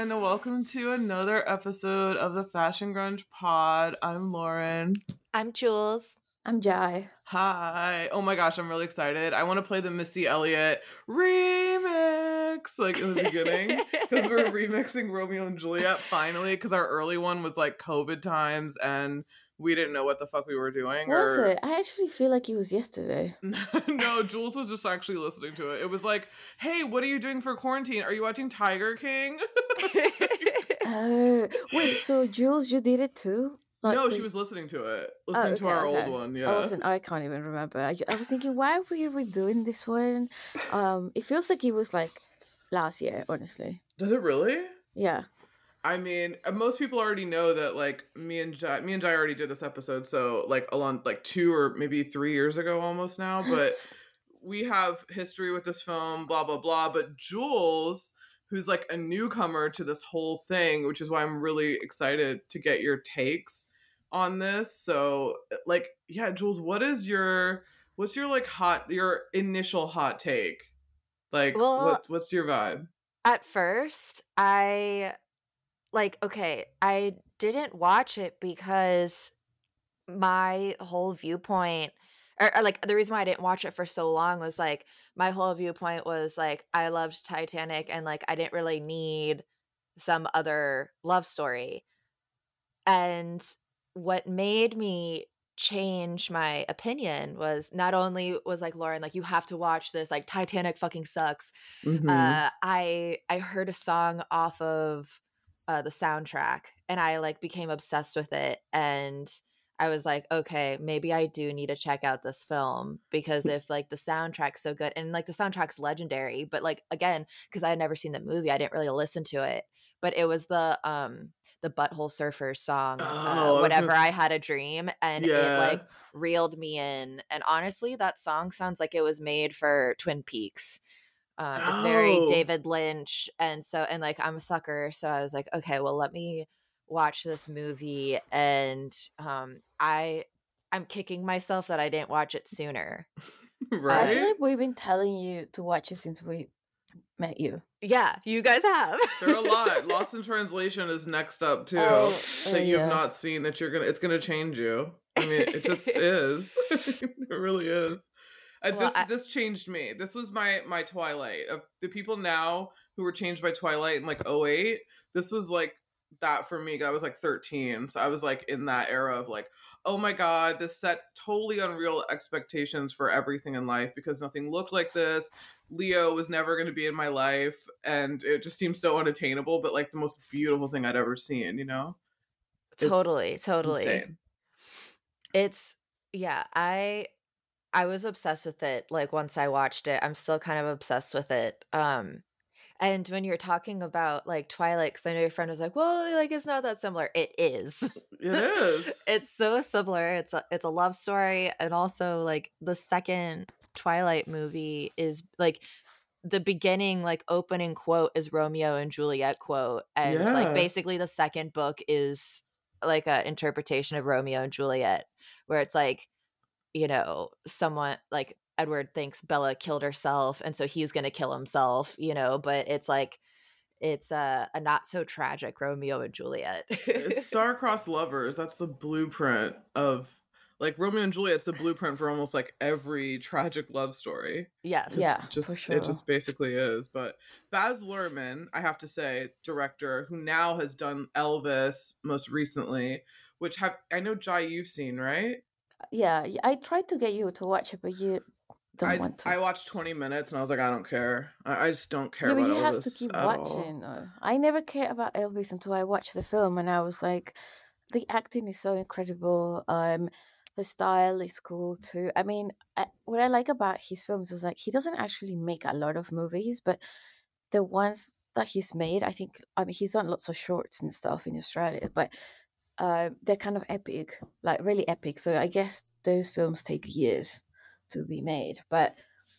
Hey everyone, welcome to another episode of the Fashion Grunge Pod. I'm Lauren. I'm Jules. I'm Jai. Hi. Oh my gosh, I'm really excited. I want to play the Missy Elliott remix like in the beginning because we're remixing Romeo and Juliet finally because our early one was like COVID times and we didn't know what the fuck we were doing. Was or... it? I actually feel like it was yesterday. no, Jules was just actually listening to it. It was like, hey, what are you doing for quarantine? Are you watching Tiger King? Oh, wait, so Jules, you did it too? Like, no, she was listening to it, oh, listening oh, okay, to our okay. old one. Yeah, I wasn't. I can't even remember. I, I was thinking, why are we doing this one? Um, it feels like it was like last year. Honestly, does it really? Yeah. I mean, uh, most people already know that like me and Jai, me and Jai already did this episode, so like along like two or maybe three years ago almost now, but we have history with this film, blah blah blah. But Jules, who's like a newcomer to this whole thing, which is why I'm really excited to get your takes on this. So uh, like, yeah, Jules, what is your what's your like hot your initial hot take? Like, well, what, what's your vibe? At first, I like okay, I didn't watch it because my whole viewpoint or, or, like the reason why I didn't watch it for so long was like my whole viewpoint was like I loved Titanic and like I didn't really need some other love story. And what made me change my opinion was not only was like Lauren like you have to watch this like Titanic fucking sucks. Mm-hmm. Uh I I heard a song off of uh, the soundtrack and I like became obsessed with it and I was like, okay, maybe I do need to check out this film because mm. if like the soundtrack's so good and like the soundtrack's legendary, but like again, because I had never seen the movie, I didn't really listen to it. But it was the um the Butthole Surfers song, uh, oh, uh, whenever I, I had a dream, and yeah. it like reeled me in. And honestly, that song sounds like it was made for Twin Peaks. Um, it's very oh. David Lynch, and so and like I'm a sucker, so I was like, okay, well, let me watch this movie, and um, I I'm kicking myself that I didn't watch it sooner. right? I feel like we've been telling you to watch it since we met you. Yeah, you guys have. there are a lot. Lost in Translation is next up too. Oh, that uh, you have not seen that you're gonna. It's gonna change you. I mean, it just is. it really is. Uh, well, this I, this changed me. This was my my Twilight. Of the people now who were changed by Twilight in like 08, this was like that for me. I was like 13. So I was like in that era of like, oh my God, this set totally unreal expectations for everything in life because nothing looked like this. Leo was never going to be in my life. And it just seemed so unattainable, but like the most beautiful thing I'd ever seen, you know? Totally, it's totally. Insane. It's, yeah, I I was obsessed with it like once I watched it. I'm still kind of obsessed with it. Um and when you're talking about like Twilight, because I know your friend was like, "Well, like it's not that similar." It is. It is. it's so similar. It's a it's a love story, and also like the second Twilight movie is like the beginning, like opening quote is Romeo and Juliet quote, and yeah. like basically the second book is like a interpretation of Romeo and Juliet, where it's like you know, someone like Edward thinks Bella killed herself and so he's going to kill himself, you know, but it's like it's a, a not so tragic Romeo and Juliet. Uh, it's star-crossed lovers. That's the blueprint of like Romeo and Juliet's the blueprint for almost like every tragic love story. Yes. Yeah. Just sure. it just basically is. But Baz Luhrmann, I have to say, director who now has done Elvis most recently, which have I know Jai you've seen, right? Yeah, I tried to get you to watch it, but you don't I, want to. I watched 20 minutes and I was like, I don't care. I, I just don't care yeah, about you Elvis have to keep at watching. all. I never cared about Elvis until I watched the film, and I was like, the acting is so incredible. Um, the style is cool too. I mean, I, what I like about his films is like he doesn't actually make a lot of movies, but the ones that he's made, I think, I mean, he's done lots of shorts and stuff in Australia, but uh, they're kind of epic, like really epic. So I guess those films take years to be made. But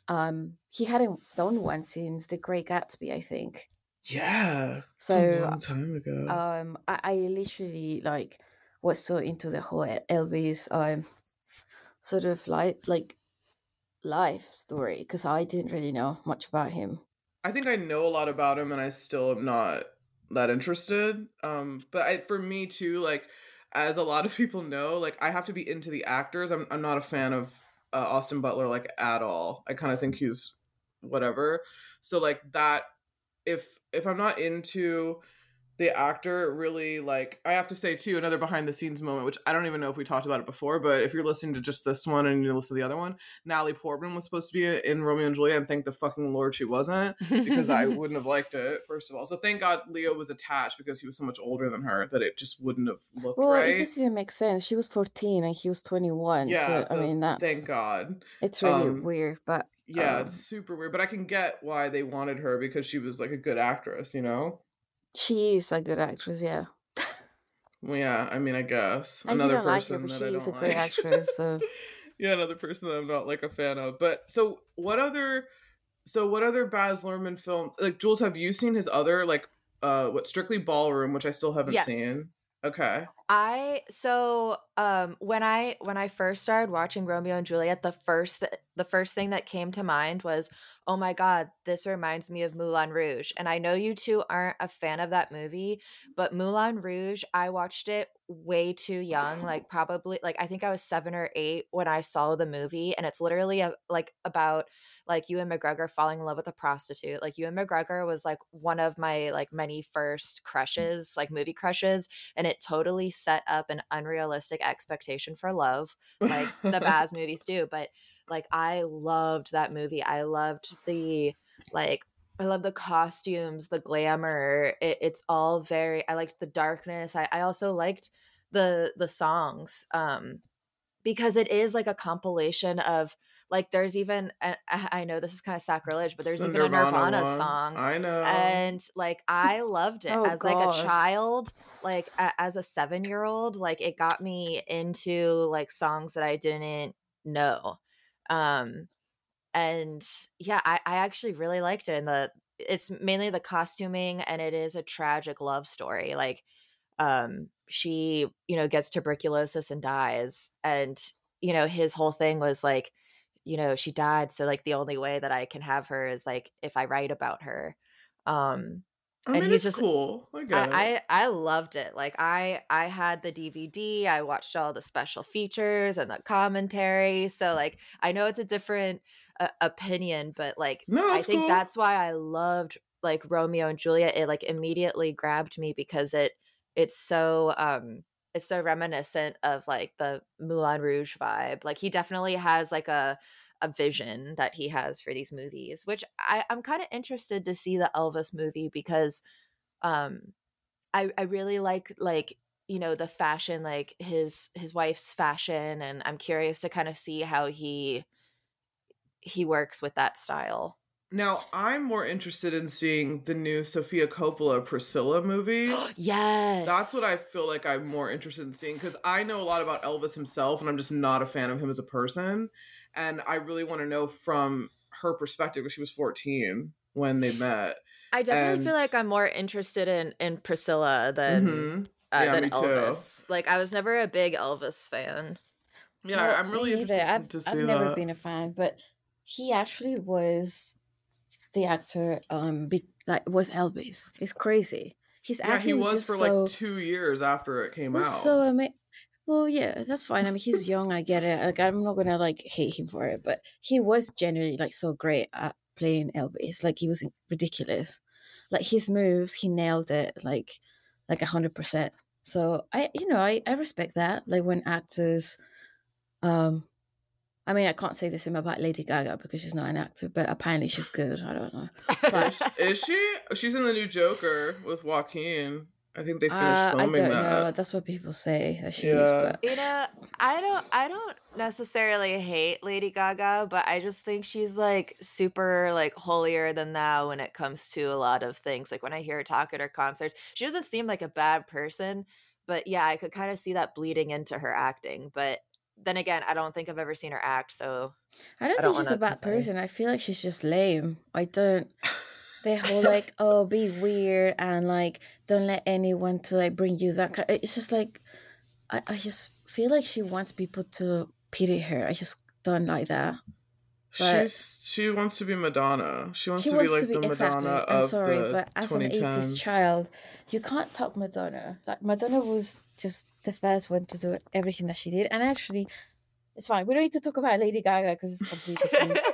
um, he hadn't done one since The Great Gatsby, I think. Yeah, so a long time ago. Um, I, I literally like was so into the whole Elvis um sort of like like life story because I didn't really know much about him. I think I know a lot about him, and I still am not that interested. Um, but I, for me too, like as a lot of people know, like I have to be into the actors. I'm I'm not a fan of uh, Austin Butler like at all. I kind of think he's whatever. So like that, if if I'm not into the actor really like i have to say too another behind the scenes moment which i don't even know if we talked about it before but if you're listening to just this one and you listen to the other one natalie portman was supposed to be in romeo and juliet and thank the fucking lord she wasn't because i wouldn't have liked it first of all. So thank god leo was attached because he was so much older than her that it just wouldn't have looked well, right. it just didn't make sense. She was 14 and he was 21 yeah so, so i mean that's thank god. it's really um, weird but yeah um, it's super weird but i can get why they wanted her because she was like a good actress you know she is a good actress, yeah. Well, yeah, I mean, I guess another person like her, that I don't a like. actress. So yeah, another person that I'm not like a fan of. But so, what other? So, what other Baz Luhrmann films? Like, Jules, have you seen his other like uh what Strictly Ballroom, which I still haven't yes. seen? Okay. I so um when I when I first started watching Romeo and Juliet, the first th- the first thing that came to mind was, "Oh my god, this reminds me of Moulin Rouge." And I know you two aren't a fan of that movie, but Moulin Rouge, I watched it way too young, like probably like I think I was 7 or 8 when I saw the movie and it's literally a, like about like Ewan McGregor falling in love with a prostitute. Like Ewan McGregor was like one of my like many first crushes, like movie crushes, and it totally set up an unrealistic expectation for love, like the Baz movies do. But like I loved that movie. I loved the like I love the costumes, the glamour. It, it's all very. I liked the darkness. I, I also liked the the songs um because it is like a compilation of like there's even I know this is kind of sacrilege, but there's even a Nirvana one. song. I know, and like I loved it oh, as God. like a child, like a, as a seven year old. Like it got me into like songs that I didn't know, um, and yeah, I I actually really liked it. And the it's mainly the costuming, and it is a tragic love story. Like, um, she you know gets tuberculosis and dies, and you know his whole thing was like you know she died so like the only way that i can have her is like if i write about her um I mean, and he's just cool. I, I, I, I loved it. Like I I had the DVD. I watched all the special features and the commentary. So like I know it's a different uh, opinion, but like no, I think cool. that's why I loved like Romeo and Juliet. It like immediately grabbed me because it it's so um it's so reminiscent of like the Moulin Rouge vibe. Like he definitely has like a a vision that he has for these movies, which I, I'm kind of interested to see the Elvis movie because um I I really like like you know the fashion like his his wife's fashion and I'm curious to kind of see how he he works with that style. Now, I'm more interested in seeing the new Sofia Coppola Priscilla movie. yes. That's what I feel like I'm more interested in seeing because I know a lot about Elvis himself and I'm just not a fan of him as a person. And I really want to know from her perspective because she was 14 when they met. I definitely and... feel like I'm more interested in in Priscilla than mm-hmm. uh, yeah, than Elvis. Too. Like I was never a big Elvis fan. Yeah, well, I'm really interested I've, to see I've that. never been a fan, but he actually was the actor um be, like was Elvis. It's crazy. He's yeah, he was for so, like two years after it came out. So I mean, well, yeah, that's fine. I mean, he's young. I get it. Like, I'm not gonna like hate him for it, but he was genuinely like so great at playing Elvis. Like, he was ridiculous. Like his moves, he nailed it. Like, like a hundred percent. So I, you know, I I respect that. Like when actors, um, I mean, I can't say this about Lady Gaga because she's not an actor, but apparently she's good. I don't know. But, is she? She's in the new Joker with Joaquin. I think they finished uh, filming I don't that. know. That's what people say that she yeah. is. But you know, I don't. I don't necessarily hate Lady Gaga, but I just think she's like super like holier than thou when it comes to a lot of things. Like when I hear her talk at her concerts, she doesn't seem like a bad person. But yeah, I could kind of see that bleeding into her acting. But then again, I don't think I've ever seen her act, so I don't, I don't think she's a bad person. I feel like she's just lame. I don't. the whole like oh be weird and like don't let anyone to like bring you that kind it's just like I, I just feel like she wants people to pity her i just don't like that But She's she wants to be Madonna. She wants she to wants be like to be, the exactly. Madonna I'm of sorry, the but as 2010s. an 80s child, you can't top Madonna. Like Madonna was just the first one to do everything that she did, and actually, it's fine. We don't need to talk about Lady Gaga because it's completely different.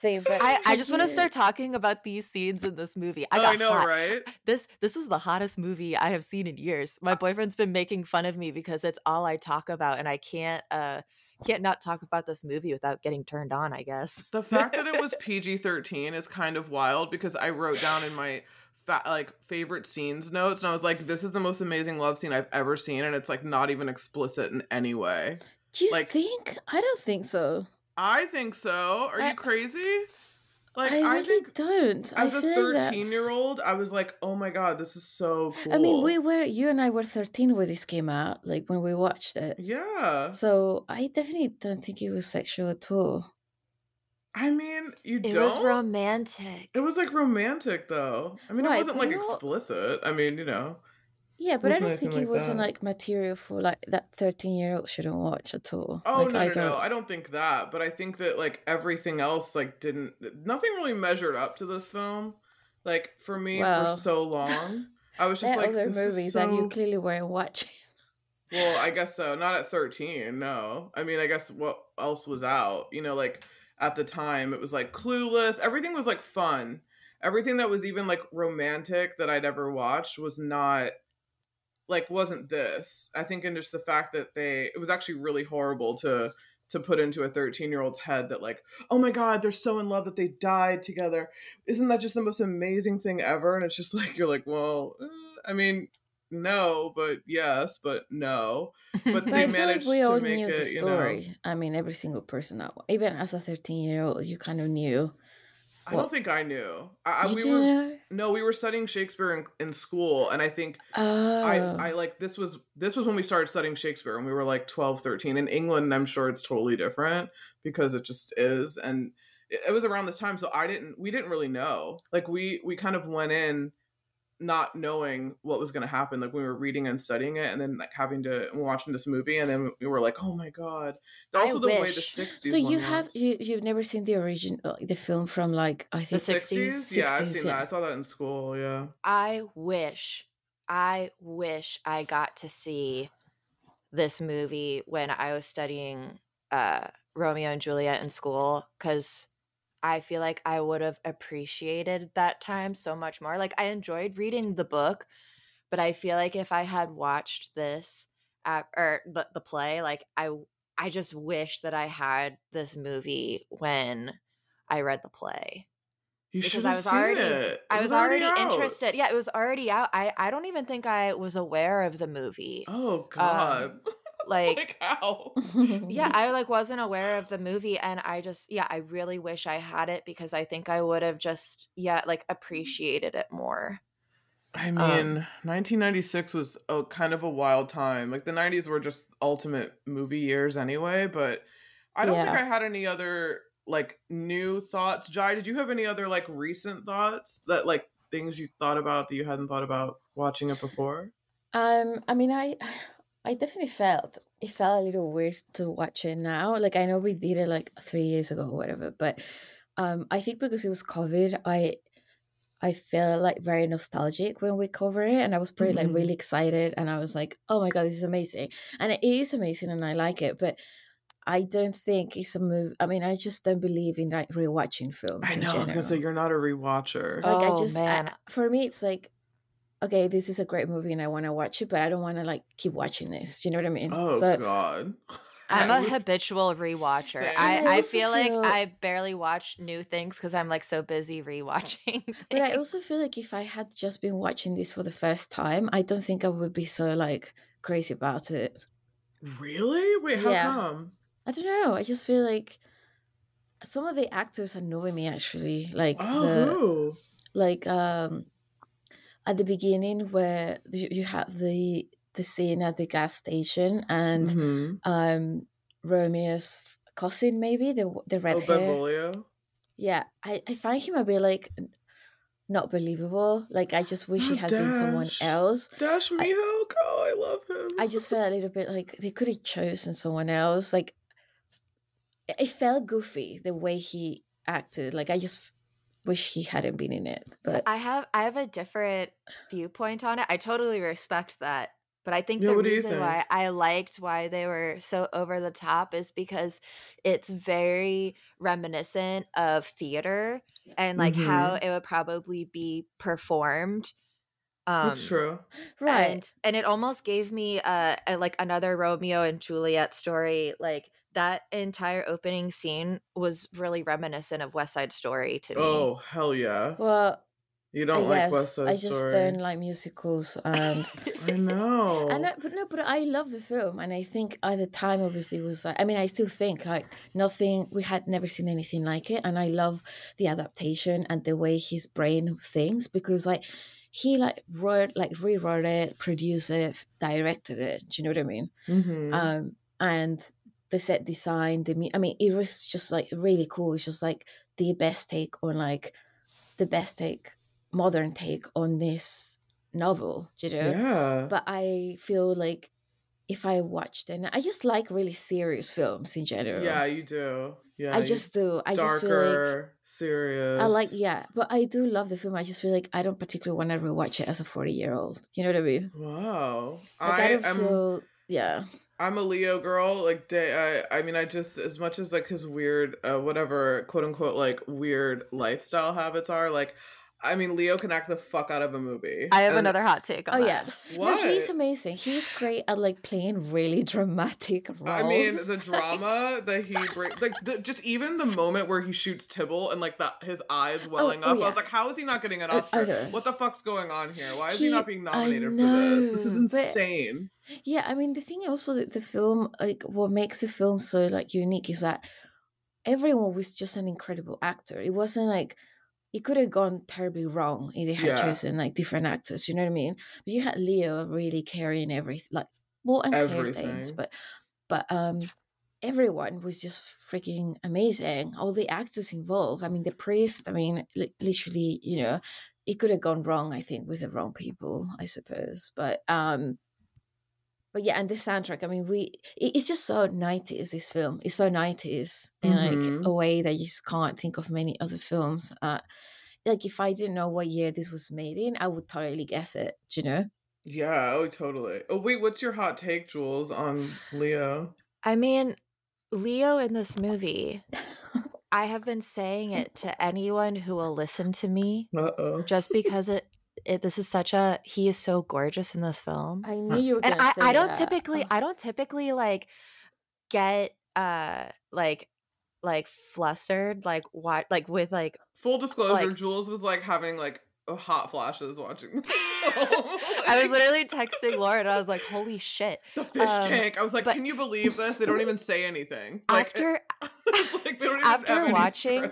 thing. But I, I just want to start talking about these scenes in this movie. I, oh, I know, hot. right? This this was the hottest movie I have seen in years. My boyfriend's been making fun of me because it's all I talk about, and I can't uh can't not talk about this movie without getting turned on. I guess the fact that it was PG thirteen is kind of wild because I wrote down in my fa- like favorite scenes notes, and I was like, "This is the most amazing love scene I've ever seen," and it's like not even explicit in any way. Do you like, think? I don't think so. I think so. Are I, you crazy? Like I, I really don't. As I a thirteen-year-old, I was like, "Oh my god, this is so cool." I mean, we were you and I were thirteen when this came out, like when we watched it. Yeah. So I definitely don't think it was sexual at all. I mean, you it don't. It was romantic. It was like romantic, though. I mean, right, it wasn't like explicit. I mean, you know. Yeah, but I don't think it wasn't that. like material for like that thirteen year old shouldn't watch at all. Oh like, no, no, no, I don't think that. But I think that like everything else like didn't nothing really measured up to this film. Like for me well, for so long. I was just like other movies so... that you clearly weren't watching. Well, I guess so. Not at 13, no. I mean, I guess what else was out? You know, like at the time it was like clueless. Everything was like fun. Everything that was even like romantic that I'd ever watched was not like wasn't this i think and just the fact that they it was actually really horrible to to put into a 13 year old's head that like oh my god they're so in love that they died together isn't that just the most amazing thing ever and it's just like you're like well uh, i mean no but yes but no but, they managed like we all to make knew it, the story you know, i mean every single person even as a 13 year old you kind of knew I don't think I knew. I, you we were know? no, we were studying Shakespeare in, in school, and I think oh. I I oh. like this was this was when we started studying Shakespeare, and we were like 12, 13. In England, I'm sure it's totally different because it just is, and it, it was around this time, so I didn't we didn't really know. Like we we kind of went in not knowing what was going to happen like we were reading and studying it and then like having to watching this movie and then we were like oh my god also I the wish. way the 60s so you have you, you've never seen the original uh, the film from like i think the 60s, 60s? yeah i've seen yeah. that i saw that in school yeah i wish i wish i got to see this movie when i was studying uh romeo and juliet in school because I feel like I would have appreciated that time so much more. Like I enjoyed reading the book, but I feel like if I had watched this at, or the, the play, like I I just wish that I had this movie when I read the play. You because I was already it. It I was, was already, already interested. Yeah, it was already out. I I don't even think I was aware of the movie. Oh god. Um, like, like how? Yeah i like wasn't aware of the movie and i just yeah i really wish i had it because i think i would have just yeah like appreciated it more. I mean um, 1996 was a kind of a wild time. Like the 90s were just ultimate movie years anyway but i don't yeah. think i had any other like new thoughts. Jai did you have any other like recent thoughts that like things you thought about that you hadn't thought about watching it before? Um i mean i I definitely felt it felt a little weird to watch it now. Like I know we did it like three years ago or whatever, but um, I think because it was COVID, I I felt like very nostalgic when we cover it, and I was pretty mm-hmm. like really excited, and I was like, oh my god, this is amazing, and it is amazing, and I like it, but. I don't think it's a movie. I mean, I just don't believe in like rewatching films. I know. I was gonna say you're not a rewatcher. Like oh, I just, man. I, for me, it's like okay, this is a great movie and I want to watch it, but I don't want to like keep watching this. Do you know what I mean? Oh so, God. I'm a habitual rewatcher. I, I, I feel, feel, like I barely watch new things because I'm like so busy rewatching. Things. But I also feel like if I had just been watching this for the first time, I don't think I would be so like crazy about it. Really? Wait, how yeah. come? I don't know. I just feel like some of the actors annoy me actually. Like oh, the, like um at the beginning where you have the the scene at the gas station and mm-hmm. um Romeo's cousin maybe the the red oh, hair. Benvolio. Yeah, I I find him a bit like not believable. Like I just wish oh, he had Dash. been someone else. Dash Mihok, oh, I love him. I just felt a little bit like they could have chosen someone else. Like it felt goofy the way he acted. Like I just wish he hadn't been in it. But so I have I have a different viewpoint on it. I totally respect that. But I think yeah, the reason why I liked why they were so over the top is because it's very reminiscent of theater and like mm-hmm. how it would probably be performed. Um, That's true, right? And, and it almost gave me a, a like another Romeo and Juliet story, like that entire opening scene was really reminiscent of West Side Story to me. Oh hell yeah! Well, you don't like West Side Story. I just Story. don't like musicals, and I know. And I, but no, but I love the film, and I think at the time, obviously, was like. I mean, I still think like nothing. We had never seen anything like it, and I love the adaptation and the way his brain thinks because like he like wrote like rewrote it produced it directed it do you know what i mean mm-hmm. um and the set design, the I mean, it was just like really cool. It's just like the best take on like the best take, modern take on this novel, you know? Yeah. But I feel like if I watched it, I just like really serious films in general. Yeah, you do. Yeah, I just do. I darker, just feel like serious. I like yeah, but I do love the film. I just feel like I don't particularly want to rewatch it as a forty year old. You know what I mean? Wow. Like I, I don't am... feel yeah. I'm a Leo girl. Like, day, I, I mean, I just as much as like his weird, uh, whatever, quote unquote, like weird lifestyle habits are. Like, I mean, Leo can act the fuck out of a movie. I have and, another hot take on oh, that. yeah. What? No, he's amazing. He's great at like playing really dramatic roles. I mean, the drama that he brings, like the, just even the moment where he shoots Tybalt and like that his eyes oh, welling oh, up. Oh, yeah. I was like, how is he not getting an Oscar? What the fuck's going on here? Why is he, he not being nominated know, for this? This is insane. Yeah, I mean, the thing also that the film, like, what makes the film so like unique is that everyone was just an incredible actor. It wasn't like it could have gone terribly wrong if they had yeah. chosen like different actors. You know what I mean? But you had Leo really carrying everything, like well, unclear things, but but um, everyone was just freaking amazing. All the actors involved. I mean, the priest. I mean, li- literally, you know, it could have gone wrong. I think with the wrong people, I suppose. But um, but yeah, and the soundtrack. I mean, we it's just so nineties. This film is so nineties in mm-hmm. like a way that you just can't think of many other films. Uh, like if I didn't know what year this was made in, I would totally guess it. Do you know? Yeah. Oh, totally. Oh, wait. What's your hot take, Jules, on Leo? I mean, Leo in this movie. I have been saying it to anyone who will listen to me. Uh-oh. Just because it it, this is such a he is so gorgeous in this film. I knew you were and I, I don't that. typically I don't typically like get uh like like flustered like what like with like full disclosure like, Jules was like having like hot flashes watching I was literally texting Lauren and I was like, holy shit. The fish um, tank. I was like, can you believe this? They don't even say anything. Like, after like after watching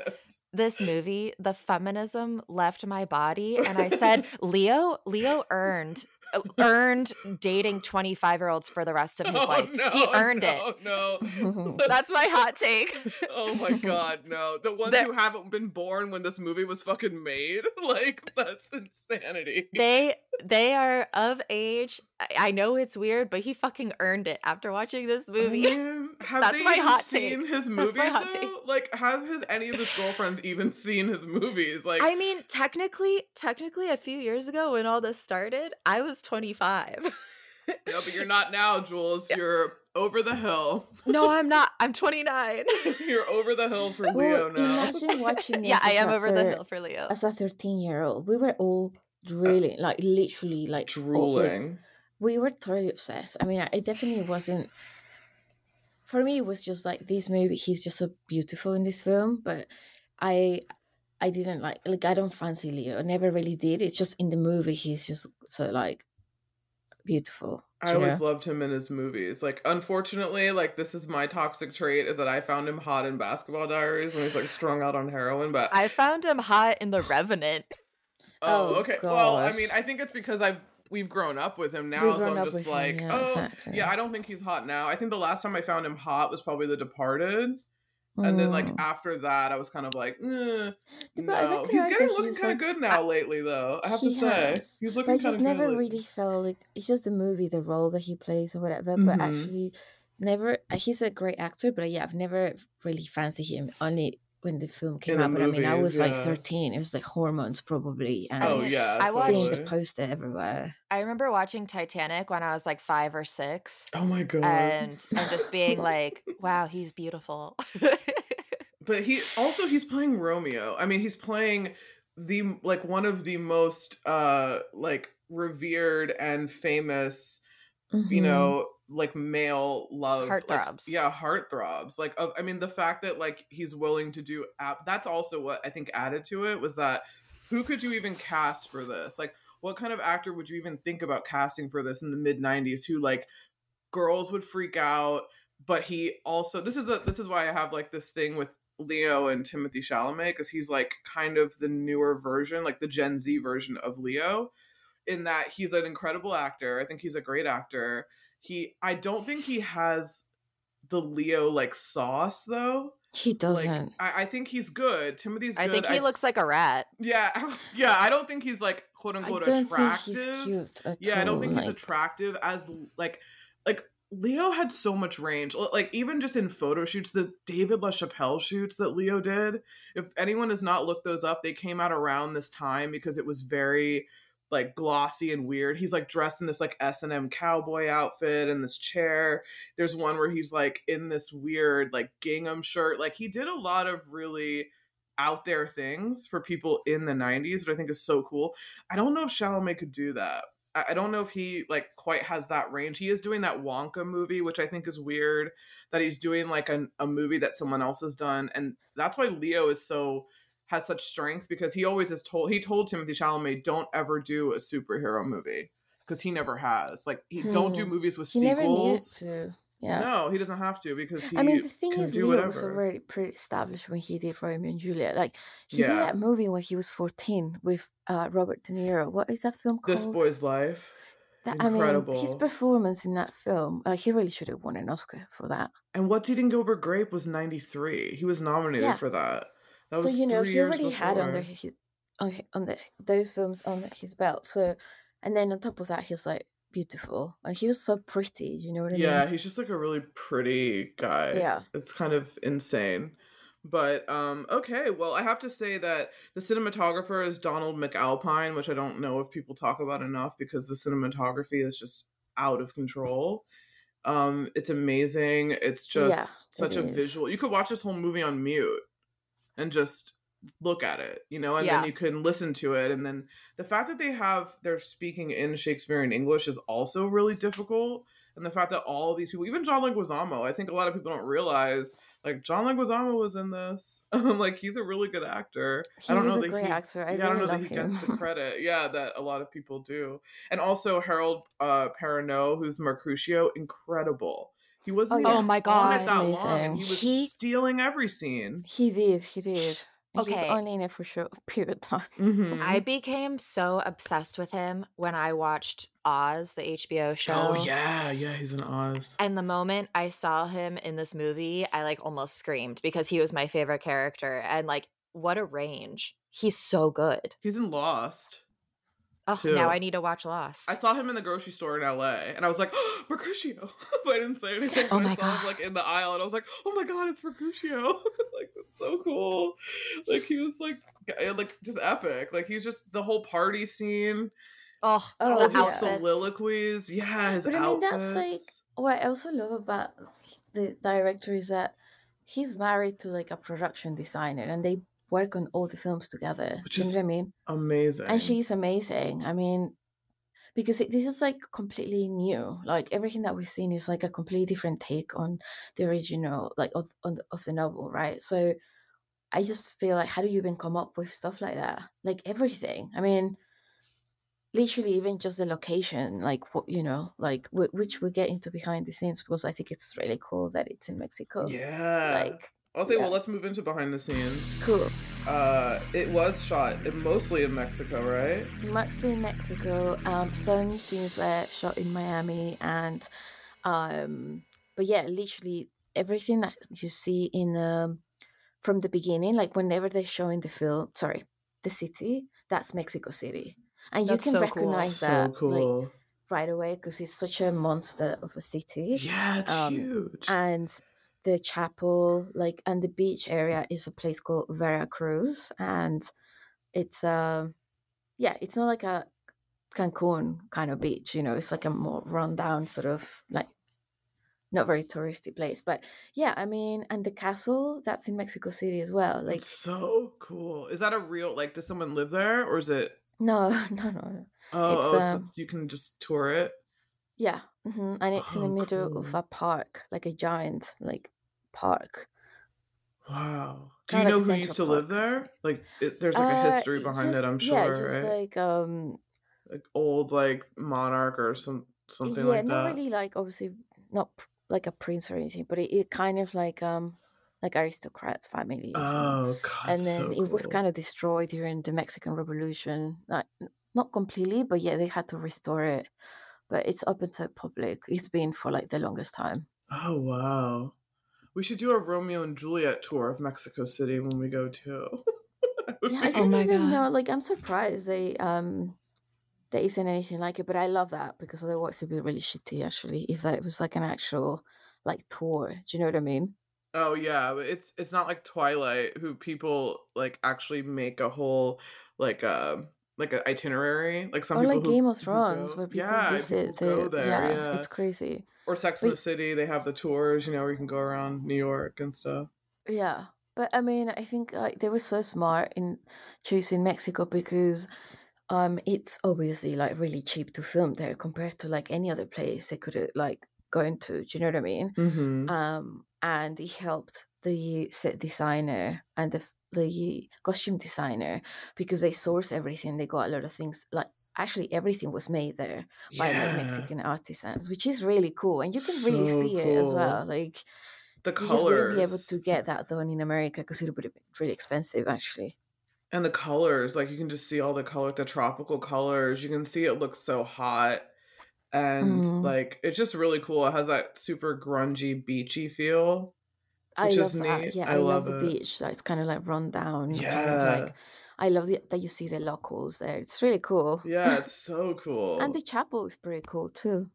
this movie, the feminism left my body and I said, Leo, Leo earned Uh, earned dating 25 year olds for the rest of his oh, life. No, he earned no, it. No, that's my hot take. oh my god, no. The ones who haven't been born when this movie was fucking made, like that's insanity. They they are of age. I know it's weird, but he fucking earned it after watching this movie. have that's they my hot seen take. his movies though? Take. Like, have his any of his girlfriends even seen his movies? Like, I mean, technically, technically, a few years ago when all this started, I was 25. yeah, but you're not now, Jules. You're over the hill. no, I'm not. I'm 29. you're over the hill for Leo now. Imagine watching Yeah, I am over the hill for Leo. As a 13 year old, we were all really, like, literally, like, drooling. we were totally obsessed. I mean, I definitely wasn't. For me, it was just like this movie. He's just so beautiful in this film, but I I didn't like like I don't fancy Leo. I never really did. It's just in the movie he's just so like beautiful. I always know? loved him in his movies. Like unfortunately, like this is my toxic trait is that I found him hot in Basketball Diaries when he's like strung out on heroin, but I found him hot in The Revenant. oh, oh, okay. Gosh. Well, I mean, I think it's because I've we've grown up with him now, so I'm just like, him, yeah, oh, exactly. yeah. I don't think he's hot now. I think the last time I found him hot was probably The Departed. And then like mm. after that, I was kind of like, eh, no. He's getting looking kind of like, good now lately, though. I have to say, has. he's looking kind of good. never really felt like it's just the movie, the role that he plays or whatever. Mm-hmm. But actually, never. He's a great actor, but yeah, I've never really fancied him. Only when the film came out. But movies, I mean, I was yeah. like 13. It was like hormones probably. And oh yeah, I watched seeing the poster everywhere. I remember watching Titanic when I was like five or six. Oh my god! And and just being like, wow, he's beautiful. but he also he's playing Romeo. I mean, he's playing the like one of the most uh like revered and famous, mm-hmm. you know, like male love heartthrobs. Like, yeah, heartthrobs. Like of, I mean the fact that like he's willing to do app that's also what I think added to it was that who could you even cast for this? Like what kind of actor would you even think about casting for this in the mid 90s who like girls would freak out but he also this is a this is why I have like this thing with Leo and Timothy Chalamet because he's like kind of the newer version, like the Gen Z version of Leo, in that he's an incredible actor. I think he's a great actor he I don't think he has the Leo like sauce though. He doesn't. Like, I, I, think he's good. Timothy's good. I think he I, looks like a rat. Yeah, yeah. I don't think he's like quote unquote attractive. yeah, all. I don't think like... he's attractive as like like Leo had so much range. Like even just in photo shoots, the David LaChapelle shoots that Leo did. If anyone has not looked those up, they came out around this time because it was very like glossy and weird. He's like dressed in this like S&M cowboy outfit and this chair. There's one where he's like in this weird like gingham shirt. Like he did a lot of really out there things for people in the 90s, which I think is so cool. I don't know if Chalamet could do that. I don't know if he like quite has that range. He is doing that Wonka movie, which I think is weird that he's doing like a, a movie that someone else has done. And that's why Leo is so has such strength because he always has told he told Timothy Chalamet don't ever do a superhero movie because he never has like he hmm. don't do hmm. movies with he sequels. Never needed to. Yeah. No, he doesn't have to because he. I mean, the thing is, Leo whatever. was already pretty established when he did Romeo and Juliet. Like he yeah. did that movie when he was fourteen with uh, Robert De Niro. What is that film called? This Boy's Life. That, Incredible. I mean, his performance in that film, uh, he really should have won an Oscar for that. And What's Eating Gilbert Grape was ninety three. He was nominated yeah. for that. That so you know he already had under his on, on the, those films on his belt. So, and then on top of that, he's like beautiful. Like he was so pretty. You know what I yeah, mean? Yeah, he's just like a really pretty guy. Yeah, it's kind of insane. But um okay, well I have to say that the cinematographer is Donald McAlpine, which I don't know if people talk about enough because the cinematography is just out of control. Um it's amazing. It's just yeah, such it a is. visual. You could watch this whole movie on mute and just look at it, you know, and yeah. then you can listen to it. And then the fact that they have they're speaking in Shakespearean English is also really difficult. And the fact that all these people, even John Leguizamo, I think a lot of people don't realize, like John Leguizamo was in this. like he's a really good actor. He I don't know that he, actor. I, yeah, I don't know that he him. gets the credit. Yeah, that a lot of people do. And also Harold uh, Perrineau, who's Mercutio, incredible. He wasn't oh, oh my god, on it that amazing. long. He was he, stealing every scene. He did. He did. Okay. He was only in it for a short period of time. Mm-hmm. I became so obsessed with him when I watched Oz, the HBO show. Oh yeah, yeah, he's in Oz. And the moment I saw him in this movie, I like almost screamed because he was my favorite character. And like, what a range! He's so good. He's in Lost. Oh, too. now I need to watch Lost. I saw him in the grocery store in LA, and I was like, oh, Mercutio. but I didn't say anything. Oh my I saw god! Him, like in the aisle, and I was like, oh my god, it's Mercutio. like that's so cool. Like he was like, eh, like just epic. Like he's just the whole party scene. Oh, oh all of his soliloquies. Yeah, his but I mean, that's like what I also love about the director is that he's married to like a production designer, and they work on all the films together. Which you know what I mean? Amazing. And she's amazing. I mean, because it, this is like completely new. Like everything that we've seen is like a completely different take on the original, like of, on the, of the novel, right? So I just feel like, how do you even come up with stuff like that? Like everything. I mean, literally even just the location, like what you know, like w- which we get into behind the scenes because I think it's really cool that it's in Mexico. Yeah. Like I'll say, yeah. well, let's move into behind the scenes. Cool. Uh, it was shot mostly in Mexico, right? Mostly in Mexico. Um, some scenes were shot in Miami, and um, but yeah, literally everything that you see in um, from the beginning, like whenever they're showing the film, sorry, the city, that's Mexico City, and that's you can so recognize cool. that. So cool. Like, right away because it's such a monster of a city. Yeah, it's um, huge. And the chapel, like, and the beach area is a place called Veracruz, and it's uh, yeah, it's not like a Cancun kind of beach, you know. It's like a more rundown sort of like not very touristy place. But yeah, I mean, and the castle that's in Mexico City as well. Like, it's so cool. Is that a real like? Does someone live there, or is it? No, no, no. Oh, oh um, so you can just tour it. Yeah, mm-hmm. and it's oh, in the middle cool. of a park, like a giant like park. Wow. Do you know who used to park. live there? Like, it, there's like a uh, history behind just, it. I'm sure, yeah, just right? Like, um, like old like monarch or some something yeah, like that. not really like obviously not like a prince or anything, but it, it kind of like um like aristocrat family. Oh, God, and then so it cool. was kind of destroyed during the Mexican Revolution. Not not completely, but yeah, they had to restore it. But it's open to the public. It's been for like the longest time. Oh wow. We should do a Romeo and Juliet tour of Mexico City when we go too. yeah, I don't oh my even God. know. Like I'm surprised they um there isn't anything like it. But I love that because otherwise it'd be really shitty actually if that was like an actual like tour. Do you know what I mean? Oh yeah, it's it's not like Twilight, who people like actually make a whole like uh like an itinerary, like some or people like who, Game of Thrones, where people yeah, visit. People there, yeah, yeah, it's crazy. Or Sex in the City, they have the tours, you know, where you can go around New York and stuff. Yeah, but I mean, I think like they were so smart in choosing Mexico because um it's obviously like really cheap to film there compared to like any other place they could like go into. Do you know what I mean? Mm-hmm. Um, and it helped the set designer and the the costume designer because they source everything. They got a lot of things like actually everything was made there by like Mexican artisans, which is really cool, and you can so really see cool. it as well. Like the colors, you wouldn't be able to get that done in America because it would have been really expensive, actually. And the colors, like you can just see all the color, the tropical colors. You can see it looks so hot and mm. like it's just really cool. It has that super grungy, beachy feel. I love that. Neat. Yeah, I, I love, love the beach. It's kind of like run down. Yeah. Kind of like, I love the, that you see the locals there. It's really cool. Yeah, it's so cool. and the chapel is pretty cool too.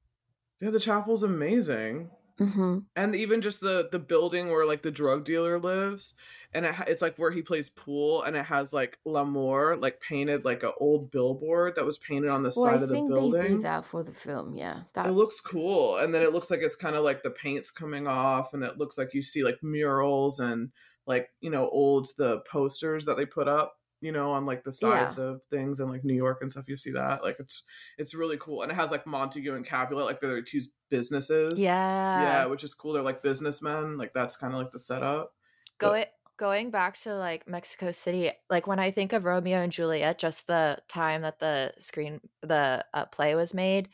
Yeah, the chapel's amazing. Mm-hmm. And even just the the building where like the drug dealer lives, and it, it's like where he plays pool, and it has like L'Amour like painted like an old billboard that was painted on the well, side I of the building. They did that for the film, yeah. That... It looks cool, and then it looks like it's kind of like the paint's coming off, and it looks like you see like murals and like you know old the posters that they put up you know, on like the sides yeah. of things in like New York and stuff. You see that, like it's it's really cool, and it has like Montague and Capulet, like they're two businesses. Yeah, yeah, which is cool. They're like businessmen. Like that's kind of like the setup. Go but, it going back to like Mexico City. Like when I think of Romeo and Juliet, just the time that the screen the uh, play was made,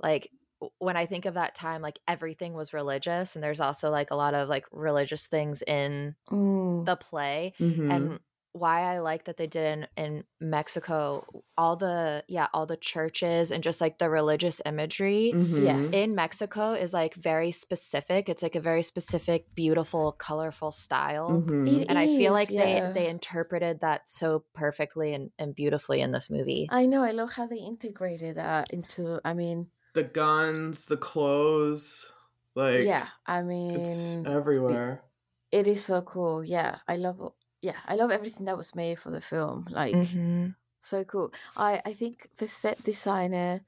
like when I think of that time, like everything was religious, and there's also like a lot of like religious things in mm. the play, mm-hmm. and why I like that they did in in Mexico all the yeah all the churches and just like the religious imagery mm-hmm. yes. in Mexico is like very specific it's like a very specific beautiful colorful style mm-hmm. and I feel like yeah. they they interpreted that so perfectly and, and beautifully in this movie I know I love how they integrated that into I mean the guns the clothes like yeah I mean it's everywhere it is so cool yeah I love yeah, I love everything that was made for the film. Like mm-hmm. so cool. I I think the set designer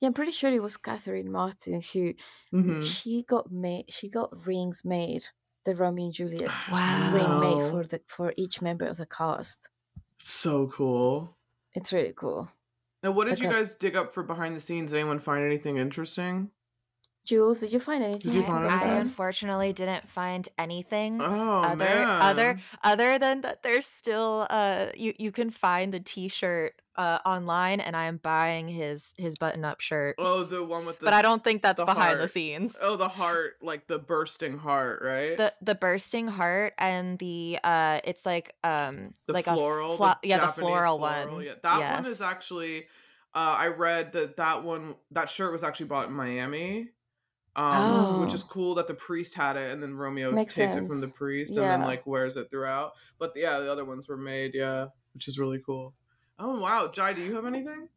yeah, I'm pretty sure it was Catherine Martin who mm-hmm. she got made she got rings made, the Romeo and Juliet wow. ring made for the for each member of the cast. So cool. It's really cool. Now what did you guys dig up for behind the scenes? Did anyone find anything interesting? Jules, did you find anything? Did you find anything? I unfortunately didn't find anything. Oh other, man. Other other than that, there's still uh you you can find the T-shirt uh online, and I am buying his his button up shirt. Oh, the one with the. But I don't think that's the behind heart. the scenes. Oh, the heart, like the bursting heart, right? The the bursting heart and the uh, it's like um the like floral, a flo- the yeah Japanese the floral, floral, one. Yeah, that yes. one is actually. Uh, I read that that one that shirt was actually bought in Miami um, Oh. which is cool that the priest had it and then Romeo Makes takes it from the sense. priest and then like wears it throughout. But yeah, the other ones were made, yeah, which is really cool. Oh wow, Jai, do you have anything?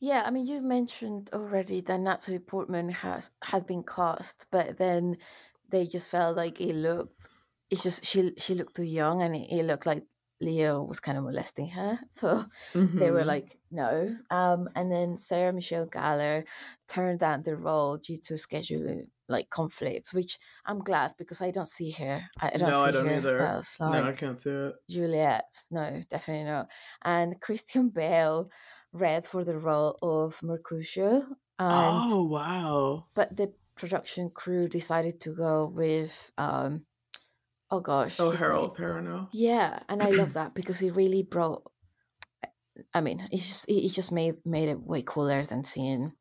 Yeah, I mean, you mentioned already that Natalie Portman has had been cast, but then they just felt like it looked. It's just she she looked too young, and it, it looked like Leo was kind of molesting her. So mm-hmm. they were mm-hmm. like, no. Um, and then Sarah Michelle Gellar turned down the role due to scheduling like conflicts, which I'm glad because I don't see her. I don't no, see I don't either. As, like, no, I can't see it. Juliet, no, definitely not. And Christian Bale read for the role of Mercutio. And, oh wow! But the production crew decided to go with um, oh gosh, oh Harold Perrineau. Yeah, and I love that because he really brought. I mean, he just it just made made it way cooler than seeing,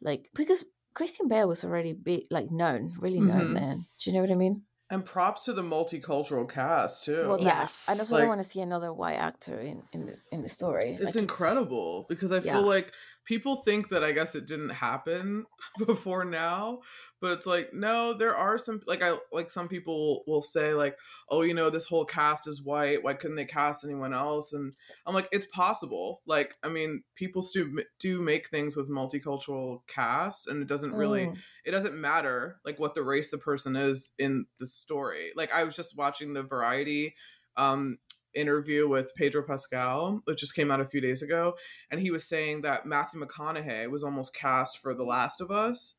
like because Christian Bale was already be like known, really known mm-hmm. then. Do you know what I mean? And props to the multicultural cast too. Well, yes, and also like, I want to see another white actor in in the in the story. It's like, incredible it's, because I yeah. feel like people think that I guess it didn't happen before now, but it's like no, there are some like I like some people will say like, oh, you know, this whole cast is white. Why couldn't they cast anyone else? And I'm like, it's possible. Like, I mean, people do do make things with multicultural casts, and it doesn't really mm. it doesn't matter like what the race the person is in the story. Like I was just watching the Variety um interview with Pedro Pascal, which just came out a few days ago, and he was saying that Matthew McConaughey was almost cast for The Last of Us,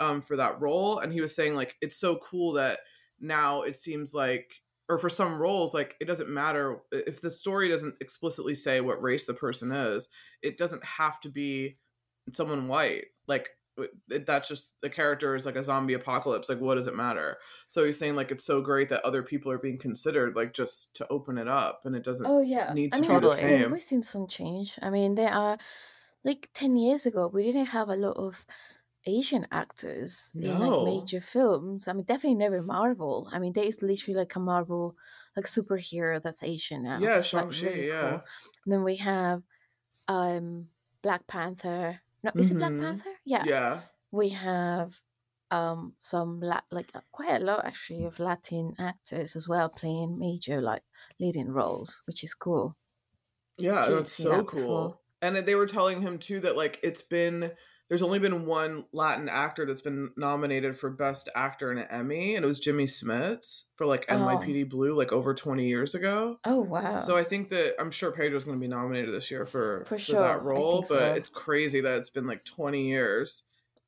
um, for that role, and he was saying like it's so cool that now it seems like, or for some roles, like it doesn't matter if the story doesn't explicitly say what race the person is, it doesn't have to be someone white. Like that's just the character is like a zombie apocalypse like what does it matter? So he's saying like it's so great that other people are being considered like just to open it up and it doesn't oh yeah. need to I mean, be the same. we've seen some change i mean there are like 10 years ago we didn't have a lot of asian actors no. in like major films. I mean definitely never marvel. I mean there is literally like a marvel like superhero that's asian now yeah Shang-Chi, really yeah. cool. then we have um black panther no, is it Black mm-hmm. Panther? Yeah. Yeah. We have um some la- like uh, quite a lot actually of Latin actors as well playing major like leading roles, which is cool. Yeah, that's so that cool. Before. And they were telling him too that like it's been there's only been one Latin actor that's been nominated for Best Actor in an Emmy, and it was Jimmy Smits for like oh. NYPD Blue, like over 20 years ago. Oh wow! So I think that I'm sure Pedro's going to be nominated this year for for, sure. for that role, but so. it's crazy that it's been like 20 years,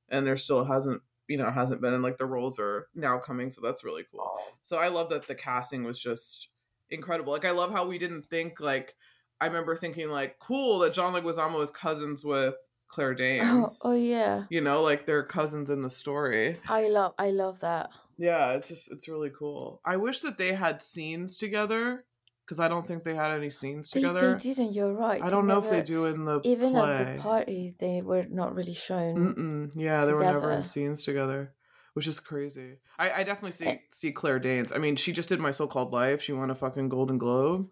and there still hasn't you know hasn't been, and like the roles are now coming, so that's really cool. Oh. So I love that the casting was just incredible. Like I love how we didn't think like. I remember thinking like, cool that John Leguizamo is cousins with Claire Danes. Oh, oh, yeah. You know, like they're cousins in the story. I love I love that. Yeah, it's just it's really cool. I wish that they had scenes together because I don't think they had any scenes together. They, they didn't. You're right. I don't know if they do in the even play. at the party. They were not really shown. Mm-mm. Yeah, they were never in scenes together, which is crazy. I, I definitely see eh see Claire Danes. I mean, she just did my so-called life. She won a fucking Golden Globe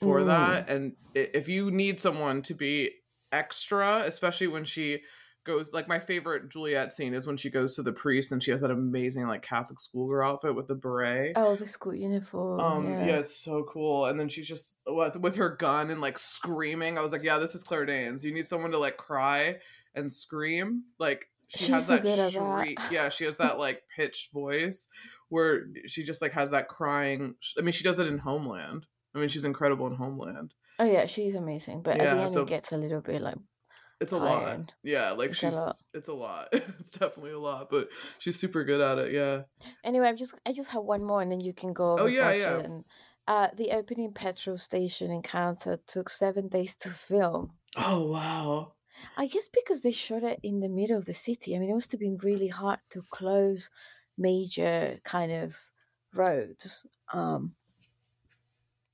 for mm. that. And if you need someone to be extra, especially when she goes like my favorite Juliet scene is when she goes to the priest and she has that amazing like Catholic schoolgirl outfit with the beret. Oh, the school uniform. Um, yeah. yeah, it's so cool. And then she's just with, with her gun and like screaming. I was like, yeah, this is Claire Danes. You need someone to like cry and scream. Like she she's has so that shriek. That. Yeah, she has that like pitched voice where she just like has that crying. I mean, she does it in Homeland. I mean, she's incredible in Homeland. Oh yeah, she's amazing. But at the end, so it gets a little bit like it's a lot. Yeah, like it's she's a it's a lot. it's definitely a lot, but she's super good at it. Yeah. Anyway, I'm just I just have one more, and then you can go. Oh yeah, yeah. And, uh, the opening petrol station encounter took seven days to film. Oh wow. I guess because they shot it in the middle of the city. I mean, it must have been really hard to close major kind of roads. Um,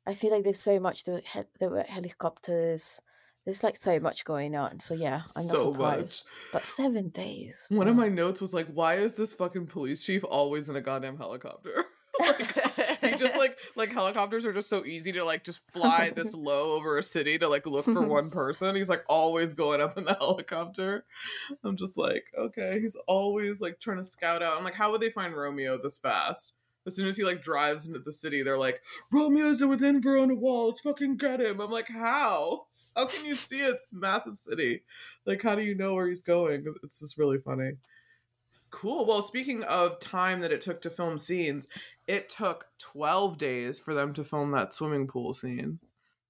I feel like there's so much. There, there were helicopters. There's like so much going on. So yeah, I'm not so surprised. Much. But seven days. One wow. of my notes was like, "Why is this fucking police chief always in a goddamn helicopter?" like, he just like like helicopters are just so easy to like just fly this low over a city to like look for one person. He's like always going up in the helicopter. I'm just like, okay, he's always like trying to scout out. I'm like, how would they find Romeo this fast? As soon as he like drives into the city, they're like, Romeo's within Verona walls, fucking get him. I'm like, how? how can you see it's massive city? Like, how do you know where he's going? It's just really funny. Cool. Well, speaking of time that it took to film scenes, it took 12 days for them to film that swimming pool scene.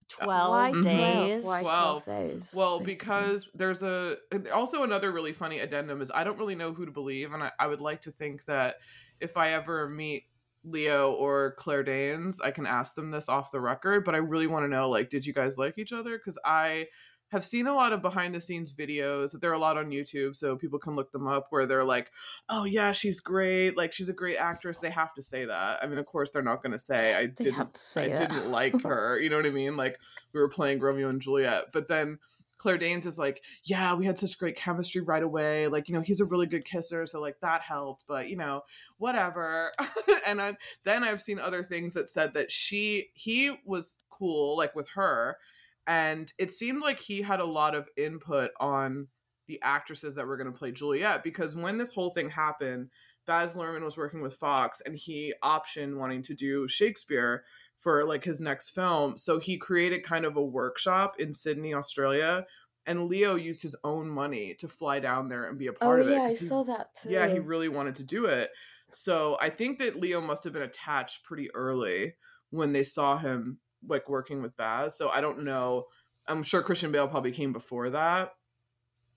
12 days. Why 12 days? Well, because there's a also another really funny addendum is I don't really know who to believe, and I, I would like to think that if I ever meet Leo or Claire Danes, I can ask them this off the record. But I really want to know, like, did you guys like each other? Because I have seen a lot of behind the scenes videos. that There are a lot on YouTube, so people can look them up where they're like, "Oh yeah, she's great. Like she's a great actress." They have to say that. I mean, of course, they're not going to say I They didn't. say I it. didn't like her. You know what I mean? Like we were playing Romeo and Juliet, but then Claire Danes is like, "Yeah, we had such great chemistry right away. Like you know, he's a really good kisser, so like that helped. But you know, whatever." and I, then I've seen other things that said that she he was cool like with her and it seemed like he had a lot of input on the actresses that were going to play Juliet because when this whole thing happened, Baz Luhrmann was working with Fox and he optioned wanting to do Shakespeare for like his next film. So he created kind of a workshop in Sydney, Australia, and Leo used his own money to fly down there and be a Oh part of it. yeah, I he- saw that too. yeah, he really wanted to do it. So I think that Leo must have been attached pretty early when they saw him like working with Baz. So I don't know. I'm sure Christian Bale probably came before that.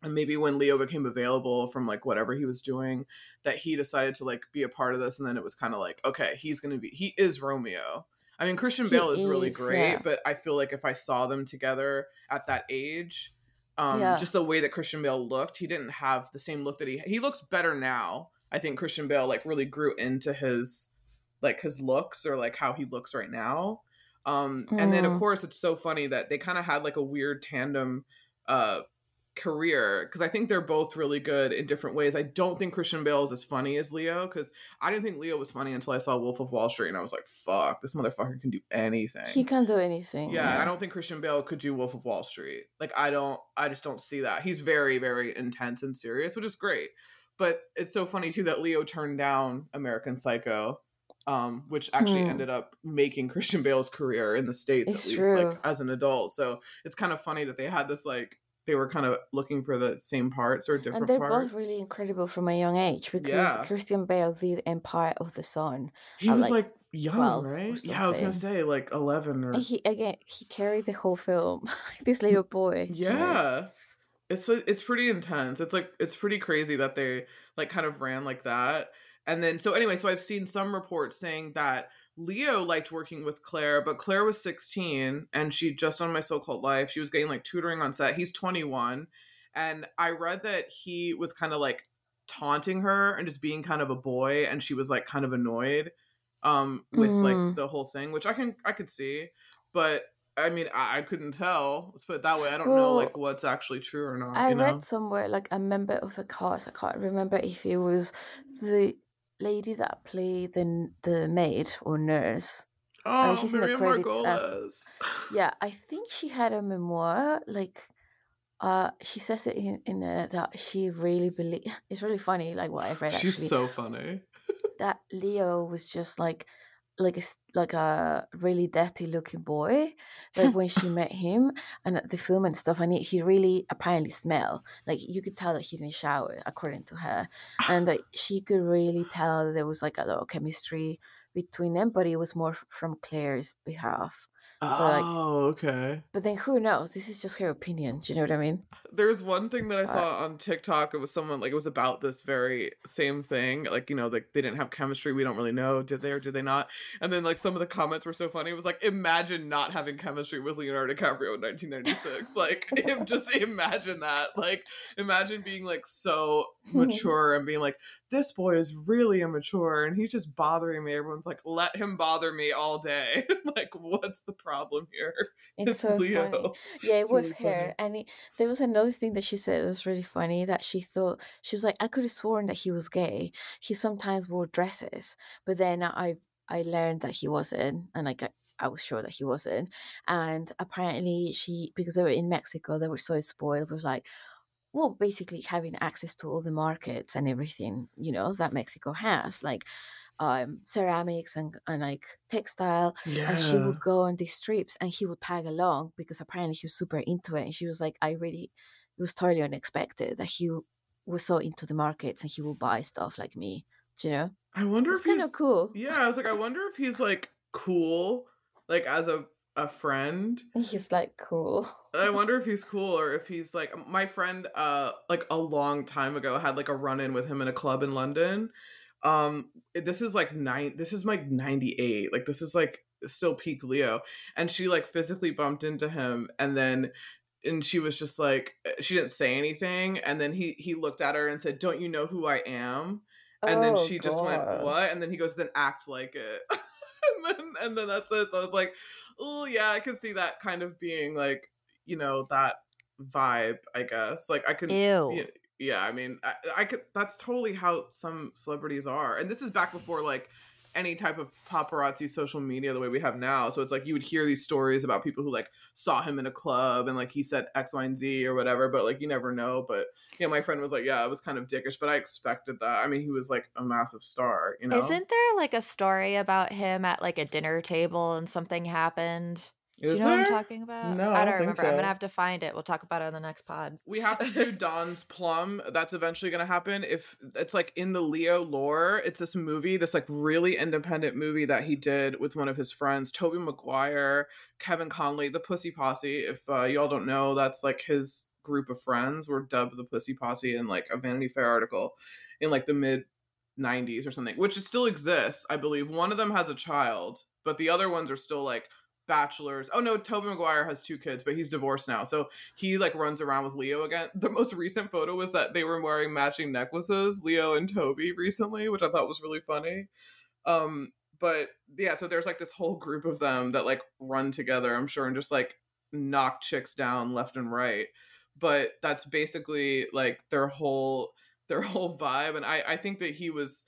And maybe when Leo became available from like whatever he was doing, that he decided to like be a part of this. And then it was kind of like, okay, he's going to be, he is Romeo. I mean, Christian Bale is really great, yeah. but I feel like if I saw them together at that age, um, Yeah. just the way that Christian Bale looked, he didn't have the same look that he he looks better now. I think Christian Bale like really grew into his like his looks or like how he looks right now. Um, and then of Mm. course it's so funny that they kind of had like a weird tandem uh career because I think they're both really good in different ways. I don't think Christian Bale is as funny as Leo because I didn't think Leo was funny until I saw Wolf of Wall Street and I was like, fuck, this motherfucker can do anything. He can do anything. Yeah, I don't think Christian Bale could do Wolf of Wall Street. Like I don't I just don't see that. He's very very intense and serious, which is great. But it's so funny too that Leo turned down American Psycho um which actually Hmm. ended up making Christian Bale's career in the states It's at least true. like as an adult. So it's kind of funny that they had this like they were kind of looking for the same parts or different and they're parts. both really incredible from a young age because Yeah. Christian Bale did Empire of the Sun. he was like, like, young, right? Yeah, I was gonna say like 11 or And he again he carried the whole film. this little mm, boy. you know? Yeah. It's a, it's pretty intense. It's like it's pretty crazy that they like kind of ran like that. And then so anyway, so I've seen some reports saying that Leo liked working with Claire, but Claire was 16 and she just on my so-called life, she was getting like tutoring on set. He's 21 and I read that he was kind of like taunting her and just being kind of a boy and she was like kind of annoyed um with like Mm. the whole thing, which I can I could see, but I mean, I, I couldn't tell. Let's put it that way. I don't know like what's actually true or not. I you know? read somewhere like a member of the cast. I can't remember if it was the lady that played the the maid or nurse. Oh, she's in the credits. Yeah, I think she had a memoir. Like, uh, she says it in in there that she really believe. It's really funny. Like what I've read She's actually. so funny. that Leo was just like like a like a really dirty looking boy like when she met him and at the film and stuff and he, he really apparently smelled like you could tell that he didn't shower according to her and that she could really tell there was like a lot of chemistry between them but it was more from claire's behalf So, like- oh, okay. but then who knows this is just her opinion do you know what i mean There's one thing that I Uh, saw on TikTok. It was someone like it was about this very same thing. Like you know, like they didn't have chemistry. We don't really know. Did they or did they not? And then like some of the comments were so funny. It was like, imagine not having chemistry with Leonardo DiCaprio in 1996. like, just imagine that. Like, imagine being like so mature and being like, this boy is really immature and he's just bothering me. Everyone's like, let him bother me all day. like, what's the problem here? it's It's so Leo. funny yeah it It's was really funny. and it, there was another thing that she said that was really funny that she thought she was like i could have sworn that he was gay he sometimes wore dresses but then i i learned that he wasn't and like i, I was sure that he wasn't and apparently she because they were in mexico they were so spoiled Was like well basically having access to all the markets and everything you know that mexico has like um ceramics and, and like textile yeah. and she would go on these trips and he would tag along because apparently he was super into it and she was like i really it was totally unexpected that he was so into the markets and he would buy stuff like me do you know i wonder it's if kind of cool yeah i was like i wonder if he's like cool like as a a friend. He's like cool. I wonder if he's cool or if he's like my friend uh like a long time ago had like a run in with him in a club in London. Um this is like nine this is like 98. Like this is like still peak Leo and she like physically bumped into him and then and she was just like she didn't say anything and then he he looked at her and said, "Don't you know who I am?" And oh, then she God. just went, "What?" And then he goes, "Then act like it." and then and then that's it. So I was like, oh yeah, I can see that kind of being like, you know, that vibe, I guess. Like I can Ew. yeah, I mean, I, I could that's totally how some celebrities are. And this is back before like any type of paparazzi social media the way we have now. So it's like you would hear these stories about people who like saw him in a club and like he said X, Y, and Z or whatever, but like you never know. But yeah, my friend was like, yeah, it was kind of dickish, but I expected that. I mean, he was like a massive star, you know? Isn't there like a story about him at like a dinner table and something happened? Is do you know there? what I'm talking about? No, I don't, I don't remember. So. I'm gonna have to find it. We'll talk about it on the next pod. We have to do Don's Plum. That's eventually gonna happen. If it's like in the Leo lore, it's this movie, this like really independent movie that he did with one of his friends, Tobey Maguire, Kevin Connolly, the Pussy Posse. If uh, y'all don't know, that's like his group of friends were dubbed the Pussy Posse in like a Vanity Fair article in like the mid 90s or something, which still exists, I believe. One of them has a child, but the other ones are still like bachelors. Oh no, Tobey Maguire has two kids, but he's divorced now. So he like runs around with Leo again. The most recent photo was that they were wearing matching necklaces, Leo and Tobey recently, which I thought was really funny. Um but yeah, so there's like this whole group of them that like run together, I'm sure, and just like knock chicks down left and right. But that's basically like their whole their whole vibe and I I think that he was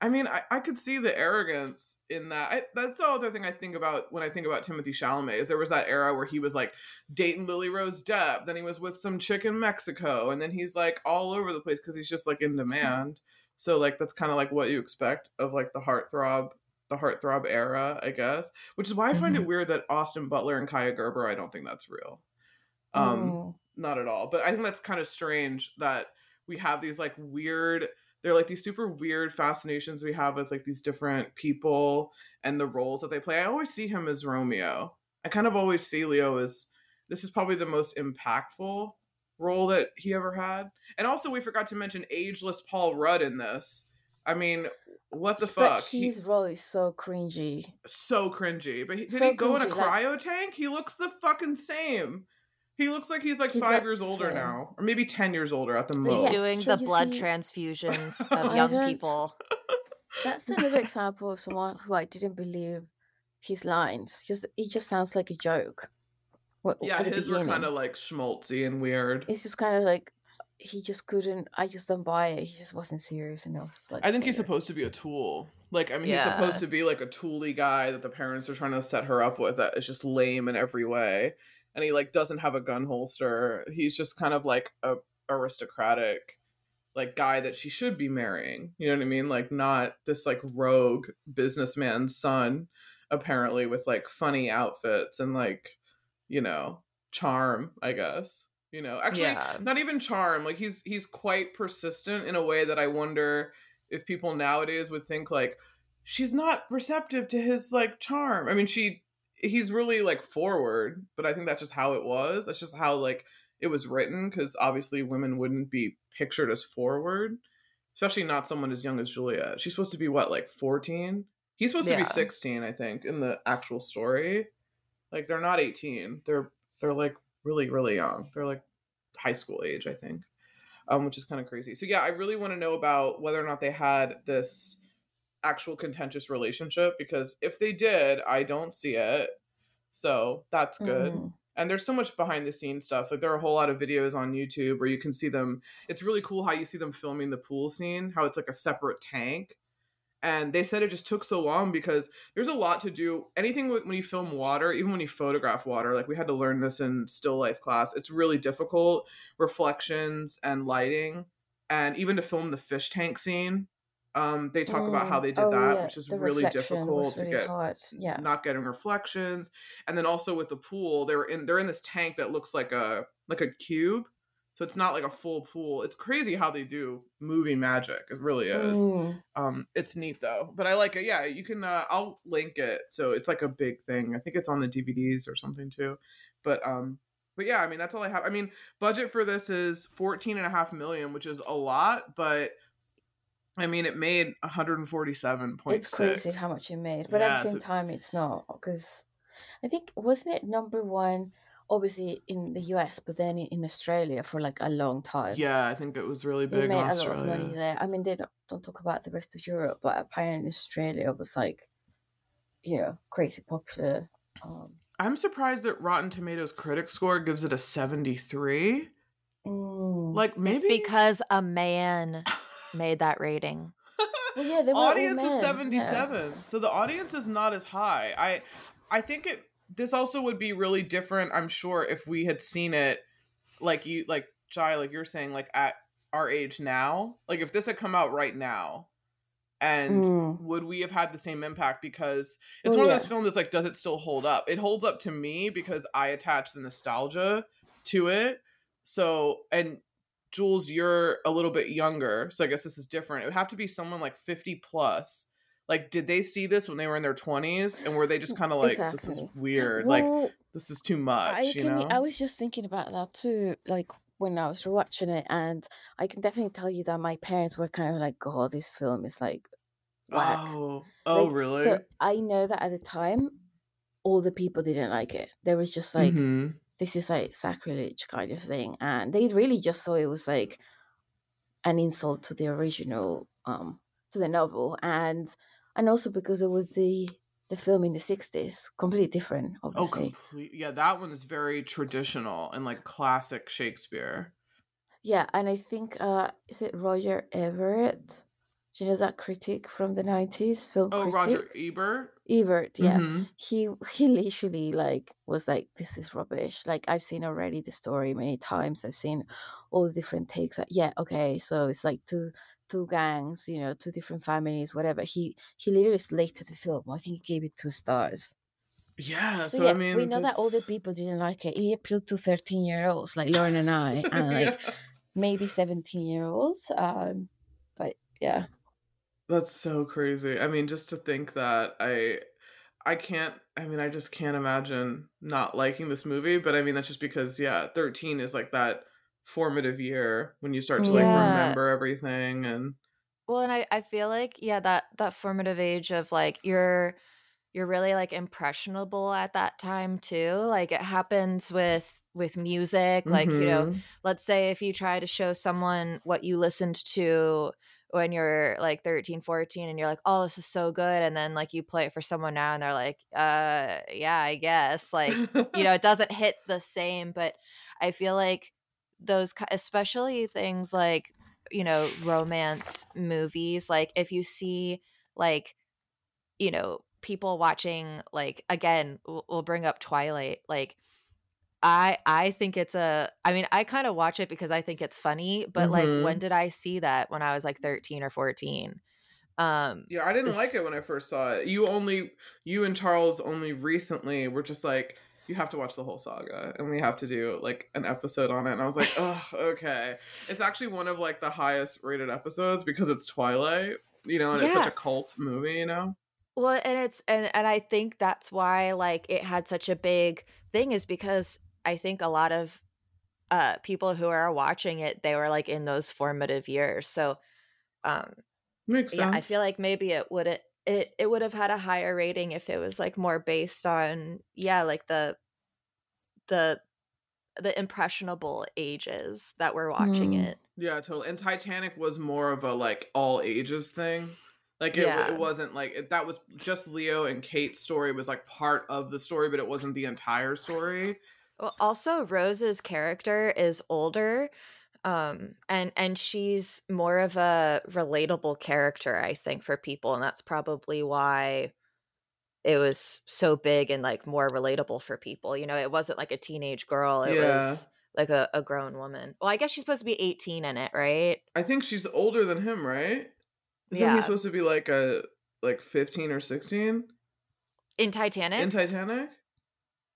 I mean, I, I could see the arrogance in that. I, that's the other thing I think about when I think about Timothy Chalamet is there was that era where he was like dating Lily Rose Depp, then he was with some chick in Mexico, and then he's like all over the place because he's just like in demand. So like that's kind of like what you expect of like the heartthrob, the heartthrob era, I guess. Which is why I find mm-hmm. it weird that Austin Butler and Kaia Gerber, I don't think that's real. Um, oh. not at all. But I think that's kind of strange that we have these like weird they're like these super weird fascinations we have with like these different people and the roles that they play. I always see him as Romeo. I kind of always see Leo as this is probably the most impactful role that he ever had. And also we forgot to mention ageless Paul Rudd in this. I mean, what the fuck? But his he, role is so cringy. So cringy. But he, did so he go cringy, in a cryo like... tank? He looks the fucking same. He looks like he's like he five years older now, or maybe ten years older at the most. He's doing the blood see... transfusions of young people. That's another example of someone who I didn't believe his lines. Just he just sounds like a joke. What, yeah, his beginning. were kind of like schmaltzy and weird. It's just kind of like he just couldn't. I just don't buy it. He just wasn't serious enough. Like, I think he's supposed to be a tool. Like I mean, yeah. he's supposed to be like a tooly guy that the parents are trying to set her up with. That is just lame in every way and he like doesn't have a gun holster. He's just kind of like a aristocratic like guy that she should be marrying. You know what I mean? Like not this like rogue businessman's son apparently with like funny outfits and like you know, charm, I guess. You know, actually yeah. not even charm. Like he's he's quite persistent in a way that I wonder if people nowadays would think like she's not receptive to his like charm. I mean, she he's really like forward, but I think that's just how it was. That's just how like it was written because obviously women wouldn't be pictured as forward, especially not someone as young as Juliet. She's supposed to be what like 14? He's supposed yeah. to be 16, I think, in the actual story. Like they're not 18. They're they're like really really young. They're like high school age, I think. Um, which is kind of crazy. So yeah, I really want to know about whether or not they had this actual contentious relationship because if they did, I don't see it. So that's good. Mm. And there's so much behind the scenes stuff. Like there are a whole lot of videos on YouTube where you can see them. It's really cool how you see them filming the pool scene, how it's like a separate tank. And they said it just took so long because there's a lot to do. Anything when you film water, even when you photograph water, like we had to learn this in still life class, it's really difficult. Reflections and lighting. And even to film the fish tank scene, Um, they talk mm. about how mm, they did oh, that, yeah. which is the really difficult really to get. Hard. Yeah, not getting reflections, and then also with the pool, they're in they're in this tank that looks like a like a cube, so it's not like a full pool. It's crazy how they do movie magic. It really is. Mm. Um, it's neat though, but I like it. Yeah, you can. Uh, I'll link it. So it's like a big thing. I think it's on the DVDs or something too. But um, but yeah, I mean that's all I have. I mean, budget for this is 14 and a half million, which is a lot, but I mean, it made 147.6. It's crazy how much it made, but yeah, at the same so... time, it's not because I think wasn't it number one, obviously in the US, but then in Australia for like a long time. Yeah, I think it was really big. They made a lot of money there. I mean, they don't, don't talk about the rest of Europe, but apparently Australia was like, you know, crazy popular. Um, I'm surprised that Rotten Tomatoes critic score gives it a 73. Mm. Like maybe it's because a man made that rating. well, yeah, the audience is 77. Yeah. So the audience is not as high. I I think it this also would be really different, I'm sure, if we had seen it like you like Jai, like you're saying, like at our age now. Like if this had come out right now, and mm. would we have had the same impact because it's oh, one of those films that's like does it still hold up it holds up to me because i attach the nostalgia to it so and jules you're a little bit younger so i guess this is different it would have to be someone like 50 plus like did they see this when they were in their 20s and were they just kind of like exactly. this is weird well, like this is too much I, you know? I was just thinking about that too like when I was rewatching it, and I can definitely tell you that my parents were kind of like, "Oh, this film is like whack." Oh, oh, like, really? So I know that at the time, all the people didn't like it. There was just like, mm-hmm. "This is like sacrilege" kind of thing, and they really just saw it was like an insult to the original, um, to the novel, and and also because it was the the film in the 60s completely different oh, obviously. oh complete yeah that one is very traditional and like classic shakespeare. Yeah and i think uh is it roger everett do you know that critic from the 90s film oh critic? roger ebert ebert yeah mm-hmm. he he literally like was like this is rubbish like i've seen already the story many times i've seen all the different takes yeah okay so it's like two two gangs, you know, two different families, whatever. He he literally slated the film. I think he gave it two stars. Yeah, so, so yeah, I mean, we know that older people didn't like it. It appealed to thirteen year olds like Lauren and I, and like yeah. maybe seventeen year olds. Um, but yeah, that's so crazy. I mean, just to think that I. I can't I mean I just can't imagine not liking this movie, but I mean that's just because yeah, 13 is like that formative year when you start to like yeah. remember everything and well and I, I feel like yeah that that formative age of like you're you're really like impressionable at that time too like it happens with with music like mm-hmm. you know mm-hmm. let's say if you try to show someone what you listened to when you're like 13 14 and you're like oh this is so good and then like you play it for someone now and they're like uh yeah i guess like you know it doesn't hit the same but i feel like those especially things like you know romance movies like if you see like you know people watching like again we'll bring up twilight like i i think it's a i mean i kind of watch it because i think it's funny but mm-hmm. like when mm-hmm. did i see that when i was like 13 or 14 um yeah i didn't like it when i first saw it you only you and charles only recently were just like you have to watch the whole saga and we have to do like an episode on it and i was like oh okay it's actually one of like the highest rated episodes because it's twilight you know and yeah. it's such a cult movie you know well and it's and and i think that's why like it had such a big thing is because i think a lot of uh people who are watching it they were like in those formative years so um Makes sense. Yeah, I feel like maybe it would it it would have had a higher rating if it was like more based on yeah like the the the impressionable ages that were watching mm. it yeah totally and titanic was more of a like all ages thing like it, yeah. it wasn't like it, that was just leo and kate's story was like part of the story but it wasn't the entire story well, also rose's character is older um and and she's more of a relatable character i think for people and that's probably why it was so big and like more relatable for people you know it wasn't like a teenage girl it yeah. was like a, a grown woman well i guess she's supposed to be 18 in it right i think she's older than him right Isn't yeah. he supposed to be like a like 15 or 16? In Titanic? In Titanic?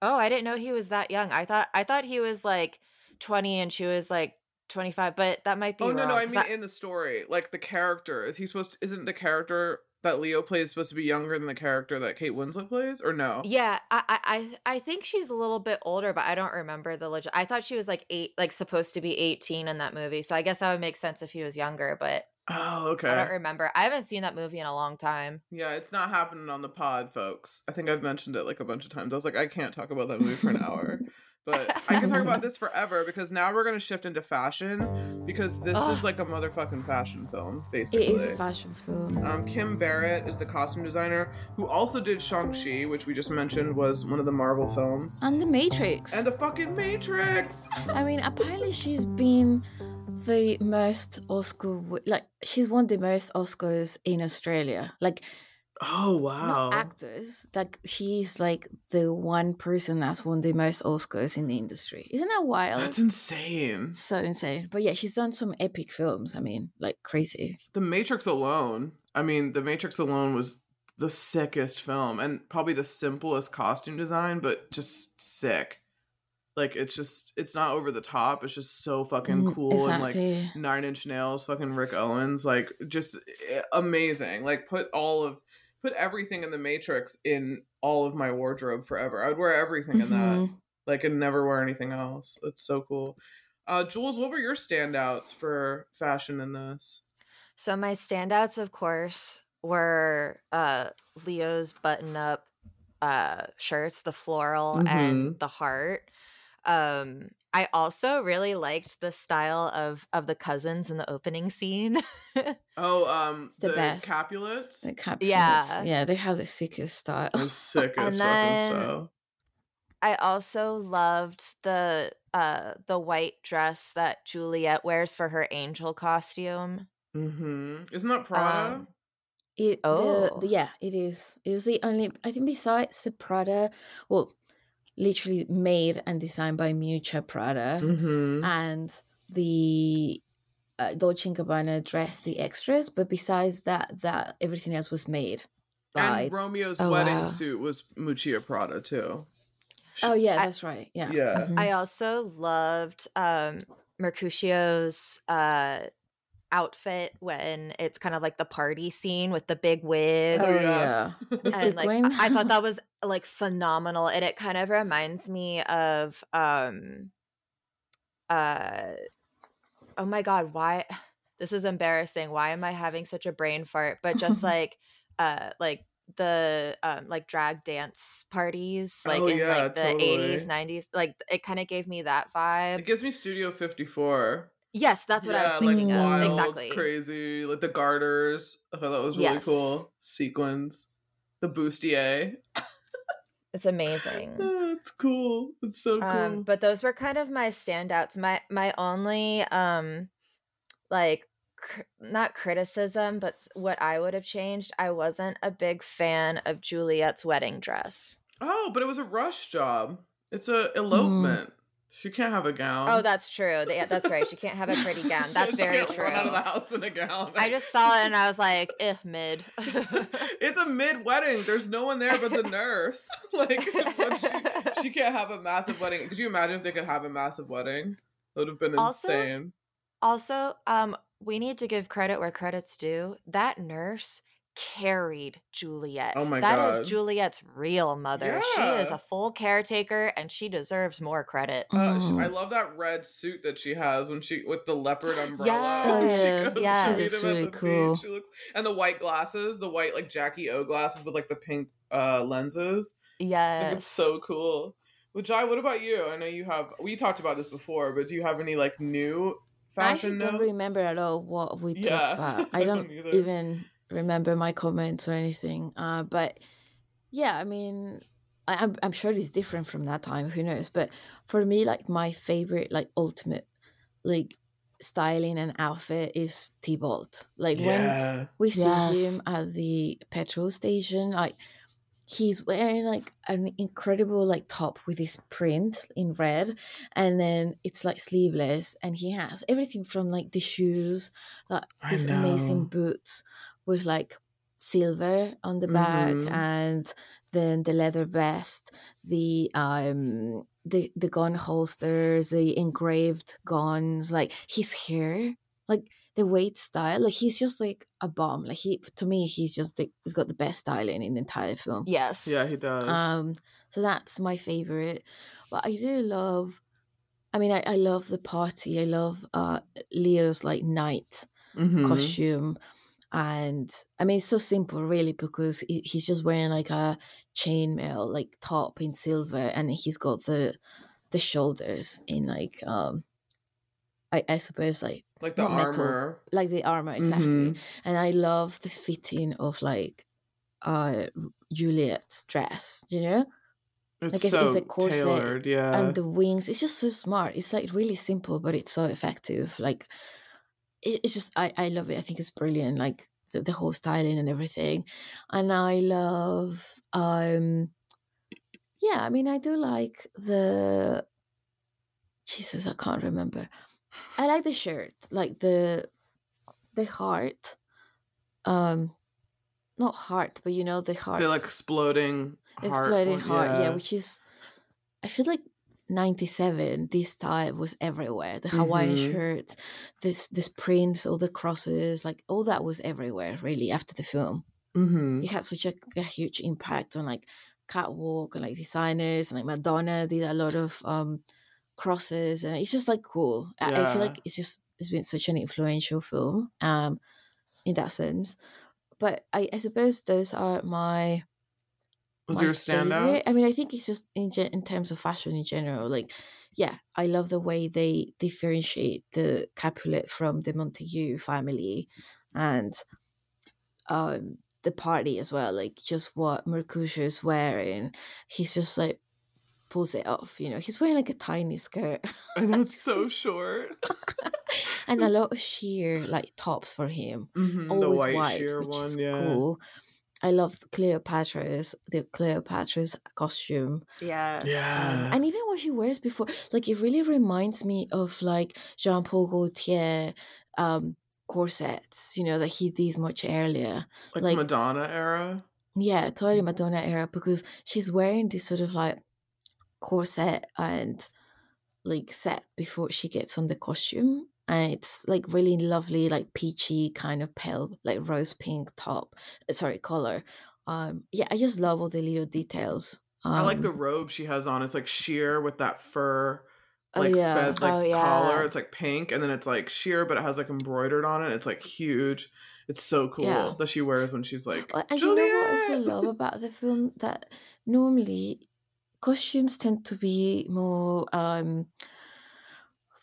Oh, I didn't know he was that young. I thought I thought he was like 20 and she was like 25, but that might be Oh, no, no, I mean in the story. Like the character, is he supposed to, isn't the character that Leo plays supposed to be younger than the character that Kate Winslet plays, or no? Yeah, I I I think she's a little bit older, but I don't remember the legit. I thought she was like eight, like supposed to be eighteen in that movie. So I guess that would make sense if he was younger. But oh, okay. I don't remember. I haven't seen that movie in a long time. Yeah, it's not happening on the pod, folks. I think I've mentioned it like a bunch of times. I was like, I can't talk about that movie for an hour. But I can talk about this forever because now we're gonna shift into fashion because this is like a motherfucking fashion film, basically. It is a fashion film. Um, Kym Barrett is the costume designer who also did Shang-Chi, which we just mentioned was one of the Marvel films. And The Matrix. And the fucking Matrix! I mean, apparently she's been the most Oscar, like, she's won the most Oscars in Australia. Like, Oh wow! Not actors. Like she's like the one person that's won the most Oscars in the industry. Isn't that wild? That's insane. So insane. But yeah, she's done some epic films. I mean, like crazy. The Matrix alone. I mean, The Matrix alone was the sickest film and probably the simplest costume design, but just sick. Like it's just it's not over the top. It's just so fucking mm, cool exactly. and like Nine Inch Nails, fucking Rick Owens, like just eh, amazing. Like put all of put everything in the Matrix in all of my wardrobe forever. I would wear everything mm-hmm. in that. Mm-hmm. Like and never wear anything else. It's so cool. Uh Jules, what were your standouts for fashion in this? So my standouts, of course, were uh Leo's button up uh shirts, the floral mm-hmm. and the heart. Um I also really liked the style of of the cousins in the opening scene. oh, um, the, the best. Capulets. The Capulets. Yeah, yeah, they have the sickest style. The sickest fucking style. I also loved the uh the white dress that Juliet wears for her angel costume. Mm-hmm. Isn't that Prada? Um, it oh the, the, yeah, it is. It was the only I think besides the Prada. Well, literally made and designed by Miuccia Prada, mm-hmm. and the uh, Dolce & Gabbana dressed the extras. But besides that, that everything else was made. By... And Romeo's oh, wedding wow. suit was Miuccia Prada too. Oh yeah, that's right. Yeah. Yeah. Mm-hmm. I also loved um Mercutio's uh outfit when it's kind of like the party scene with the big wig. Oh yeah. and like I thought that was like phenomenal and it kind of reminds me of um uh oh my god, why this is embarrassing. Why am I having such a brain fart? But just like uh like the um like drag dance parties like oh, in yeah, like the totally. 80s 90s like it kind of gave me that vibe it gives me studio 54 Yes, that's what yeah, I was thinking like wild, of. Exactly. Crazy. Like the garters. I thought that was really yes. cool. Sequins. The bustier. it's amazing. it's cool. It's so cool. Um, but those were kind of my standouts. My my only um like cr- not criticism, but what I would have changed. I wasn't a big fan of Juliet's wedding dress. Oh, but it was a rush job. It's a mm. elopement. Mm. She can't have a gown. Oh, that's true. Yeah, that's right. She can't have a pretty gown. That's very true. Out of the house in a gown. I just saw it and I was like, "Eh, mid." it's a mid wedding. There's no one there but the nurse. like, she, she, can't have a massive wedding. Could you imagine if they could have a massive wedding? That would have been also, insane. Also, um, we need to give credit where credit's due. That nurse carried Juliet. Oh my that god. That is Juliet's real mother. Yeah. She is a full caretaker and she deserves more credit. Uh, I love that red suit that she has when she with the leopard umbrella. Yes, oh, yeah, it's really cool. She looks and the white glasses, the white like Jackie O glasses with like the pink uh lenses. Yes. It's so cool. Well, Jai, what about you? I know you have we talked about this before, but do you have any like new fashion I don't remember at all what we yeah. talked about. I don't, I don't even remember my comments or anything. Uh, but yeah, I mean, I, I'm I'm sure it's different from that time. Who knows? But for me, like my favorite, like ultimate, like styling and outfit is Tybalt. Like yeah. when we see yes. him at the petrol station, like he's wearing like an incredible like top with this print in red and then it's like sleeveless and he has everything from like the shoes like these amazing boots with like silver on the back Mm-hmm. and then the leather vest, the um the the gun holsters, the engraved guns, like his hair, like the weight style, like he's just like a bomb. Like he to me, he's just the, he's got the best styling in the entire film. Yes. Yeah, he does. Um, so that's my favorite. But I do love. I mean, I, I love the party. I love uh Leo's like night Mhm. costume, and I mean it's so simple really because he, he's just wearing like a chainmail like top in silver, and he's got the the shoulders in like um. I, I suppose like Like the not metal, armor. like the armor exactly Mhm. and i love the fitting of like uh juliet's dress you know It's Like, it's- so it's a corset tailored, yeah. and the wings it's just so smart it's like really simple but it's so effective like it, it's just i i love it. I think it's brilliant like the, the whole styling and everything. And i love um yeah i mean i do like the jesus i can't remember. I like the shirt like the the heart um not heart but you know the heart the like exploding heart exploding heart yeah. which is i feel like 97 this style was everywhere. The hawaiian Mhm. shirts this this prints all the crosses like all that was everywhere really after the film. Mhm. it had such a, a huge impact on like catwalk and like designers and like madonna did a lot of um crosses and it's just like cool. I, I feel like it's just it's been such an influential film um in that sense. But i, I suppose those are my Was your favorite. standout? I mean, I think it's just in gen- in terms of fashion in general. Like, yeah, I love the way they differentiate the Capulet from the Montague family, and um the party as well. Like, just what Mercutio is wearing, he's just like pulls it off. You know, he's wearing like a tiny skirt and it's so short. and a lot of sheer like tops for him. Mhm, the always white, white, sheer which one, is yeah. cool. I love Cleopatra's the Cleopatra's costume. Yes. Yeah. Um, and even what she wears before like it really reminds me of like jean-paul gaultier um corsets you know that he did much earlier Like, like- Madonna era. yeah totally madonna era because she's wearing this sort of like corset and like set before she gets on the costume and it's like really lovely like peachy kind of pale like rose pink top uh, sorry color um yeah i just love all the little details um, I like the robe she has on. It's like sheer with that fur, Oh, like yeah. fed like Oh, yeah. collar. It's like pink, and then it's like sheer, but it has like embroidered on it. It's like huge. It's so cool Yeah. that she wears when she's like. And you know what I also love about the film that normally costumes tend to be more um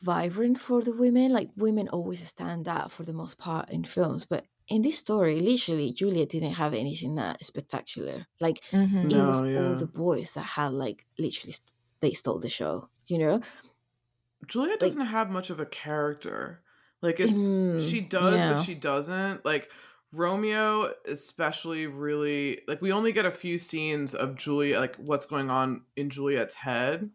vibrant for the women. Like women always stand out for the most part in films, but in this story, literally, Juliet didn't have anything that spectacular. Like Mhm. it was yeah. all the boys that had like literally st- they stole the show. You know? Juliet like- doesn't have much of a character. Like it's Mm, she does, yeah. but she doesn't. Like Romeo, especially, really like we only get a few scenes of Juliet, like what's going on in Juliet's head.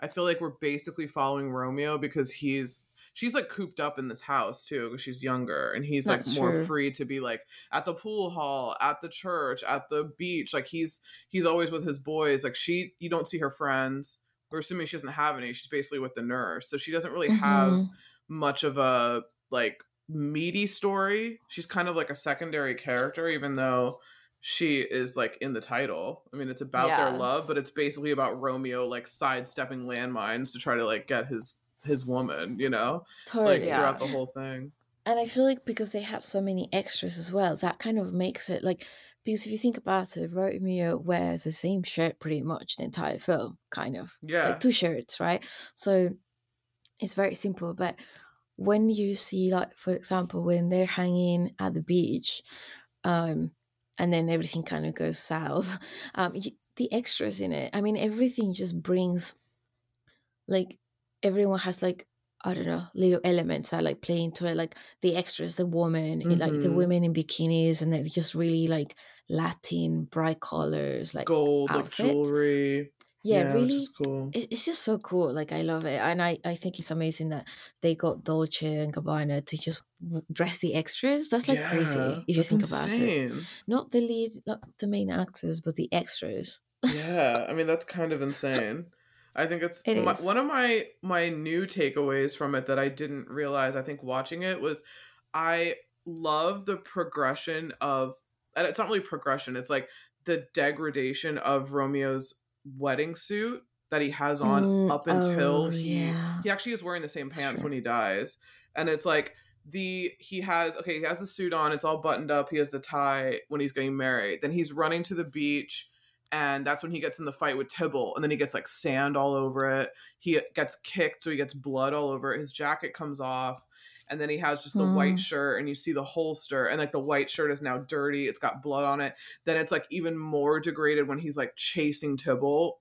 I feel like we're basically following Romeo because he's she's like cooped up in this house too because she's younger and he's That's like more true. free to be like at the pool hall at the church at the beach like he's he's always with his boys like she you don't see her friends we're assuming she doesn't have any she's basically with the nurse so she doesn't really have Mhm. much of a like meaty story she's kind of like a secondary character even though she is like in the title i mean it's about Yeah. their love but it's basically about romeo like sidestepping landmines to try to like get his his woman you know Totally. like Yeah. throughout the whole thing And I feel like because they have so many extras as well, that kind of makes it like because if you think about it, Romeo wears the same shirt pretty much the entire film, kind of. yeah Like two shirts, right? So it's very simple. But when you see like for example, when they're hanging at the beach, um, and then everything kind of goes south, um, y the extras in it, I mean everything just brings like everyone has like I don't know little elements that like play into it, like the extras, the woman, in, like the Mhm. women in bikinis, and they're just really like Latin bright colors, like gold like jewelry yeah, yeah really cool. it's just so cool like i love it and i i think it's amazing that they got dolce and gabbana to just dress the extras that's like yeah, crazy if you think insane. about it not the lead not the main actors but the extras yeah i mean that's kind of insane i think it's it my, one of my my new takeaways from it that i didn't realize i think watching it was i love the progression of and it's not really progression it's like the degradation of romeo's wedding suit that he has on mm, up until oh, he yeah. he actually is wearing the same That's pants true. when he dies and it's like the he has okay he has the suit on it's all buttoned up he has the tie when he's getting married then he's running to the beach and that's when he gets in the fight with Tybalt, and then he gets like sand all over it he gets kicked so he gets blood all over it his jacket comes off and then he has just the mm. white shirt and you see the holster and like the white shirt is now dirty it's got blood on it then it's like even more degraded when he's like chasing Tybalt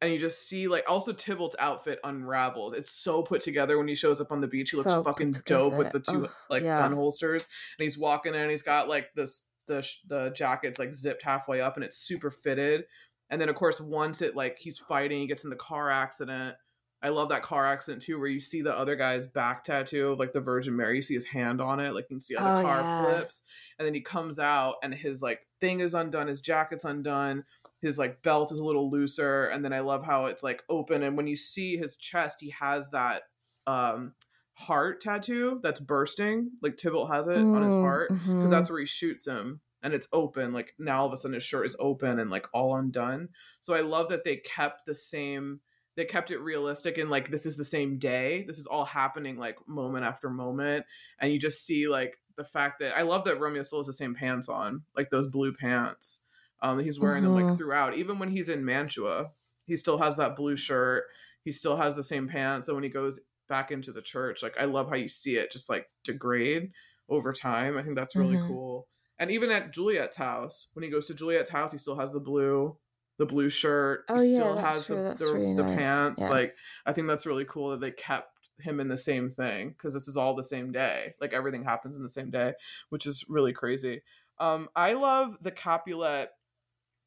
and you just see like also Tybalt's outfit unravels. It's so put together when he shows up on the beach. He looks so fucking dope with the two Ugh, like yeah. gun holsters, and he's walking in and he's got like this the the jacket's like zipped halfway up and it's super fitted. And then of course once it like he's fighting, he gets in the car accident I love that car accident too, where you see the other guy's back tattoo of like the Virgin Mary. You see his hand on it, like you can see how the oh, car yeah. flips, and then he comes out and his like thing is undone, his jacket's undone, his like belt is a little looser, and then I love how it's like open, and when you see his chest, he has that um heart tattoo that's bursting, like Tybalt has it mm, on his mm, heart, because mm-hmm. that's where he shoots him and it's open like now all of a sudden his shirt is open and like all undone so i love that they kept the same they kept it realistic and like this is the same day this is all happening like moment after moment and you just see like the fact that i love that romeo still has the same pants on like those blue pants um he's wearing mm-hmm. them like mm-hmm. throughout even when he's in mantua he still has that blue shirt he still has the same pants and when he goes back into the church like i love how you see it just like degrade over time i think that's really mm-hmm. cool and even at juliet's house when he goes to juliet's house he still has the blue the blue shirt. Oh, he still yeah, has the, the, really the nice. pants. Yeah. Like I think that's really cool that they kept him in the same thing because this is all the same day. Like everything happens in the same day, which is really crazy. Um, I love the Capulet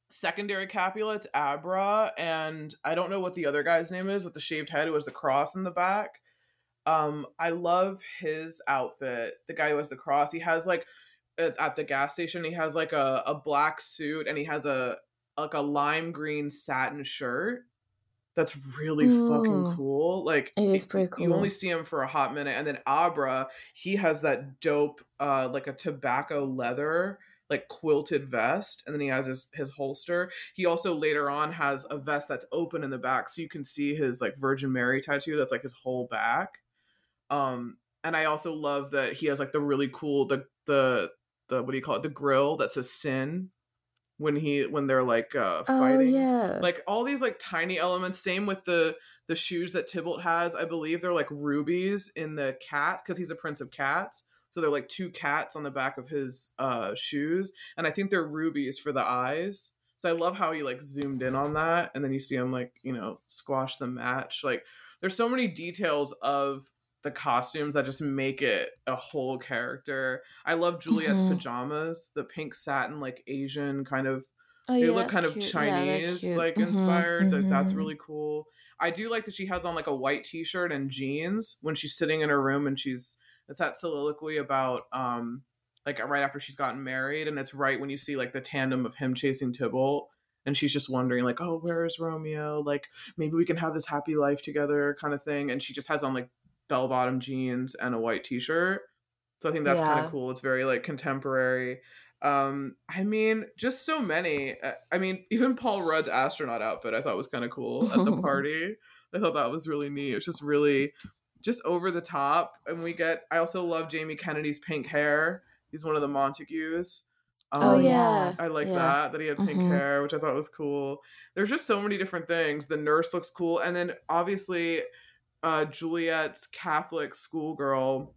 secondary Capulets, Abra, and I don't know what the other guy's name is with the shaved head who has the cross in the back. Um, I love his outfit. The guy who has the cross, he has like at the gas station, he has like a, a black suit and he has a like a lime green satin shirt that's really mm. fucking cool. Like it is pretty cool. You only see him for a hot minute, and then Abra, he has that dope, uh, like a tobacco leather, like quilted vest, and then he has his his holster. He also later on has a vest that's open in the back, so you can see his like Virgin Mary tattoo. That's like his whole back. Um, and I also love that he has like the really cool the the the what do you call it the grill that says sin when he when they're like uh oh, fighting. Oh, yeah. Like all these like tiny elements. Same with the the shoes that Tybalt has. I believe they're like rubies in the cat because he's a prince of cats. So they're like two cats on the back of his uh shoes, and I think they're rubies for the eyes. So I love how he like zoomed in on that, and then you see him like you know squash the match. Like there's so many details of the costumes that just make it a whole character. I love Juliet's mm-hmm. pajamas, the pink satin, like Asian kind of. Oh, they yeah, look kind of cute. Chinese, yeah, like mm-hmm, inspired. Mm-hmm. That's really cool. I do like that she has on like a white t-shirt and jeans when she's sitting in her room and she's it's that soliloquy about um like right after she's gotten married and it's right when you see like the tandem of him chasing Tybalt and she's just wondering like oh where is Romeo like maybe we can have this happy life together kind of thing and she just has on like bell bottom jeans and a white t shirt. So I think that's yeah. kind of cool. It's very like contemporary. Um, I mean, just so many. Uh, I mean, even Paul Rudd's astronaut outfit I thought was kind of cool at the party. I thought that was really neat. It's just really just over the top. And we get I also love Jamie Kennedy's pink hair. He's one of the Montagues. Oh, um, oh yeah, I like yeah. that that he had pink mm-hmm. hair, which I thought was cool. There's just so many different things. The nurse looks cool, and then obviously uh, Juliet's Catholic schoolgirl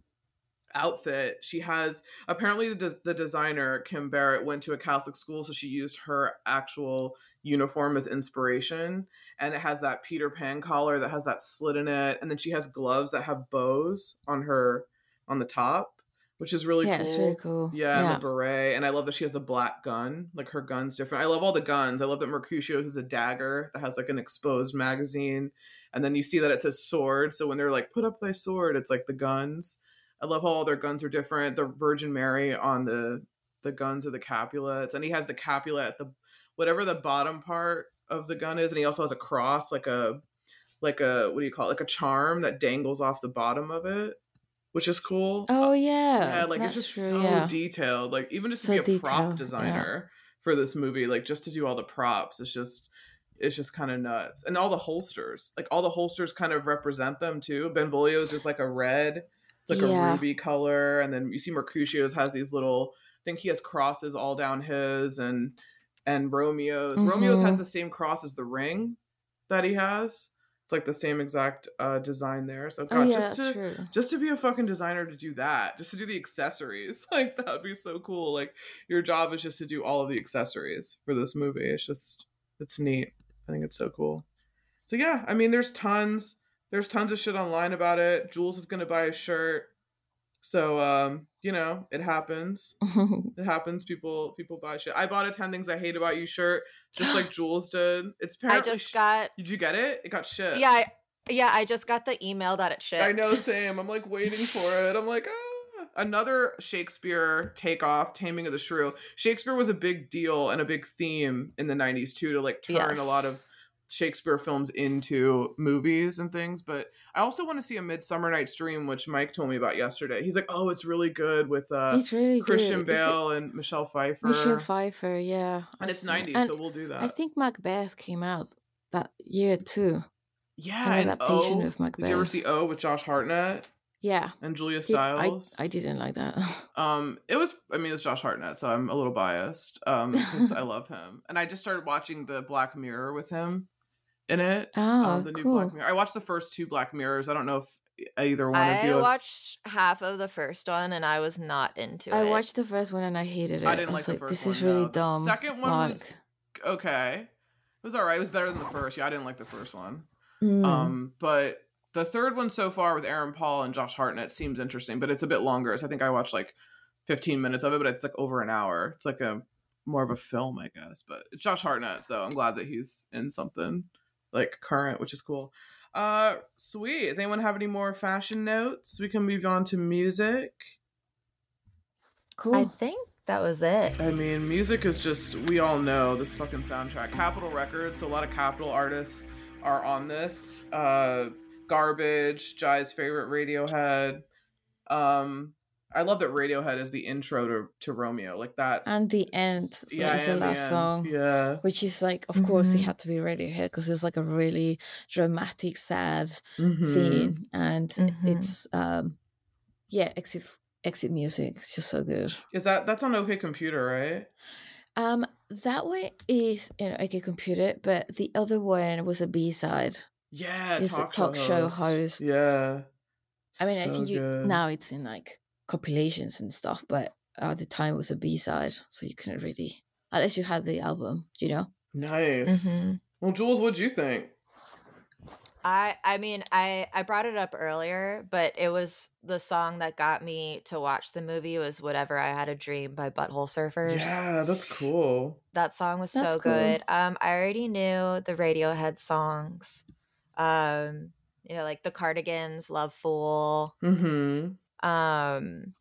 outfit. She has apparently the, de- the designer Kym Barrett went to a Catholic school, so she used her actual uniform as inspiration. And it has that Peter Pan collar that has that slit in it, and then she has gloves that have bows on her on the top, which is really yeah, cool. it's really cool. Yeah, Yeah. and the beret, and I love that she has the black gun. Like her gun's different. I love all the guns. I love that Mercutio's is a dagger that has like an exposed magazine, and then you see that it says sword. So when they're like, "Put up thy sword," it's like the guns. I love how all their guns are different. The Virgin Mary on the the guns of the Capulets, and he has the Capulet at the whatever the bottom part of the gun is, and he also has a cross, like a like a what do you call it, like a charm that dangles off the bottom of it, which is cool. Oh uh, yeah. Yeah, like that's it's just true, so yeah. detailed. Like even just So to be a prop detailed, yeah. designer for this movie, like just to do all the props, it's just it's just kind of nuts. And all the holsters, like all the holsters kind of represent them too. Benvolio's is like a red, it's like a ruby color, and then you see Mercutio's has these little. I think he has crosses all down his, and and Romeo's. Romeo's has Mhm. the same cross as the ring that he has. It's like the same exact uh, design there. So God, Oh yeah, just to true. just to be a fucking designer to do that, just to do the accessories, like that would be so cool. Like your job is just to do all of the accessories for this movie. It's just it's neat. I think it's so cool. So yeah, I mean, there's tons, there's tons of shit online about it. Jules is gonna buy a shirt, so um, you know, it happens. It happens. People people buy shit. I bought a ten things I hate about you shirt, just like Jules did. It's I just got Did you get it? It got shit. yeah, I, yeah, I just got the email that it shipped. I know, same. I'm like waiting for it. I'm like, ah. Another Shakespeare takeoff, Taming of the Shrew. Shakespeare was a big deal and a big theme in the 90s too, to like turn a lot of Shakespeare films into movies and things. But I also want to see a Midsummer Night's Dream, which Mike told me about yesterday. He's like, oh, it's really good with uh, it's really Christian good. Is it- Bale and Michelle Pfeiffer. Michelle Pfeiffer, yeah. and I've it's seen it. 90s, And so we'll do that. I think Macbeth came out that year too. yeah, an and adaptation O. of Did you ever Macbeth. see O with Josh Hartnett Yeah. and Julia Did- I, Stiles? I didn't like that. Um, it was. I mean, it's Josh Hartnett, so I'm a little biased. Um, because I love him, and I just started watching the Black Mirror with him in it. Oh, um, the new Black cool. Mirror. I watched the first two Black Mirrors. I don't know if either one of I you. have watched half of the first one and I was not into I it. I watched the first one and I hated it. I didn't like was the like, first this one. is really no. The dumb. second one like, was okay. It was all right. It was better than the first. Yeah, I didn't like the first one. mm. Um, but the third one so far with Aaron Paul and Josh Hartnett seems interesting, but it's a bit longer. So I think I watched like 15 minutes of it, but it's like over an hour. It's like a more of a film, I guess. But it's Josh Hartnett, so I'm glad that he's in something like current, which is cool. Uh, sweet. Does anyone have any more fashion notes? We can move on to music. cool. I think that was it. I mean, music is just we all know this fucking soundtrack. Capitol Records, so a lot of Capitol artists are on this. Uh Garbage, Jai's favorite Radiohead. Um I love that Radiohead is the intro to, to Romeo. Like that and the end Yeah, is the and the last song. Yeah. Which is like, of course, it Mhm. had to be Radiohead because it's like a really dramatic, sad Mhm. scene, and Mhm. it's um, yeah, exit exit music. It's just so good. Is that that's on OK Computer, right? Um, that one is you know OK Computer, but the other one was a B side. Yeah, He's a talk, talk show host. Yeah. I mean, I think you good. now it's in like compilations and stuff, but at the time it was a B side, so you couldn't really unless you had the album, you know. Nice. Mhm. Well, Jules, what'd you think? I I mean I I brought it up earlier, but it was the song that got me to watch the movie was "Whatever I Had a Dream" by Butthole Surfers. Yeah, that's cool. That song was That's so cool. good. Um, I already knew the Radiohead songs, um, you know, like the Cardigans, "Love Fool." Mm-hmm. Um,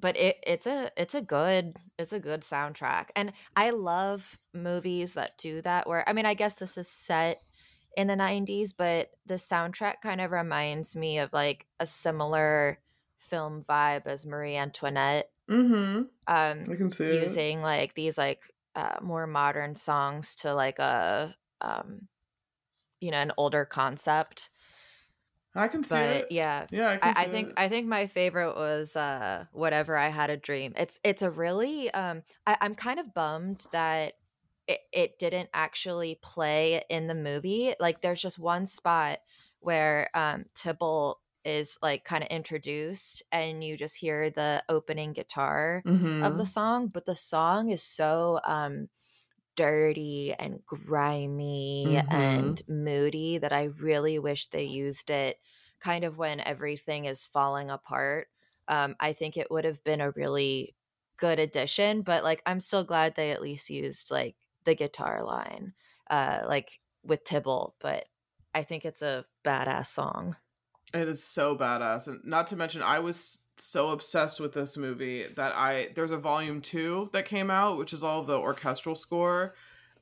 but it it's a it's a good it's a good soundtrack, and I love movies that do that. Where I mean, I guess this is set in the 90s but the soundtrack kind of reminds me of like a similar film vibe as marie antoinette Mm-hmm. I um can see it. using like these like uh, more modern songs to like a um you know an older concept I can see but it. yeah Yeah, I can I, I think it. I think my favorite was uh whatever I had a dream. It's it's a really um I, I'm kind of bummed that it, it didn't actually play in the movie. Like there's just one spot where um Tybalt is like kind of introduced and you just hear the opening guitar Mhm. of the song, but the song is so um dirty and grimy Mhm. and moody that I really wish they used it kind of when everything is falling apart um, I think it would have been a really good addition. But like, I'm still glad they at least used like the guitar line, uh, like with Tybalt. But I think it's a badass song. It is so badass, and not to mention, I was so obsessed with this movie that I there's a volume two that came out, which is all the orchestral score,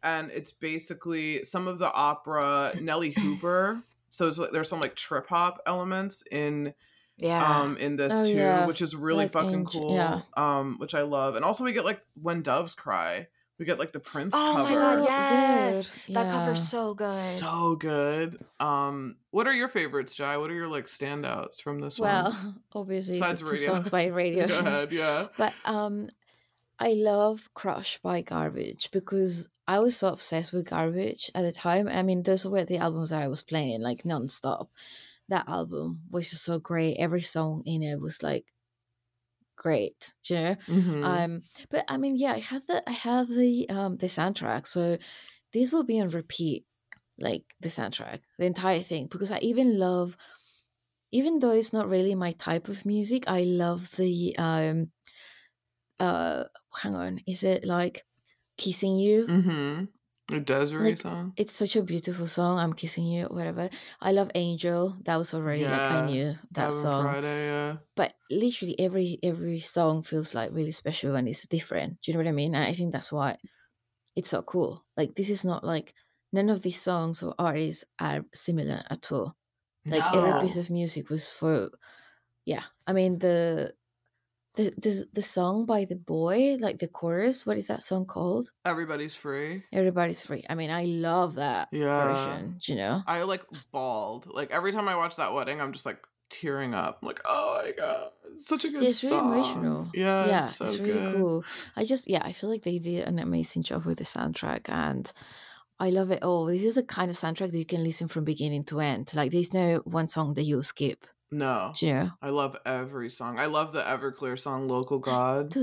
and it's basically some of the opera Nellee Hooper. So there's, there's some like trip hop elements in yeah um in this oh, too yeah. which is really like fucking Angel, cool yeah. um which i love and also we get like when doves cry we got like the Prince oh cover. my god, yes. Yeah. That cover's so good. So good. Um what are your favorites, Jai? What are your like standouts from this well, one? Well, obviously Besides the two songs by radio. Go ahead, yeah. but um I love Crush by Garbage because I was so obsessed with Garbage at the time. I mean, those were the albums that I was playing like nonstop. That album was just so great. Every song in it was like great you know mm-hmm. um but i mean yeah i have the i have the um the soundtrack so these will be on repeat like the soundtrack the entire thing because i even love even though it's not really my type of music i love the um uh hang on is it like kissing you mm-hmm. A Des'ree like, song. It's such a beautiful song. I'm kissing you, whatever. I love Angel. That was already yeah, like I knew that song. Friday, yeah. But literally every every song feels like really special and it's different. Do you know what I mean? And I think that's why it's so cool. Like this is not like none of these songs or artists are similar at all. Like no. every piece of music was for yeah. I mean the the the the song by the boy, like the chorus. What is that song called? Everybody's free. Everybody's free. I mean, I love that yeah. version. you know? I like bawled. Like every time I watch that wedding, I'm just like tearing up. I'm like, oh my god, such a good. Yeah, it's song. really emotional. Yeah, yeah, it's, so it's really good. cool. I just yeah, I feel like they did an amazing job with the soundtrack and. I love it all. This is a kind of soundtrack that you can listen from beginning to end. Like there's no one song that you'll skip. No. Yeah. I love every song. I love the Everclear song Local God.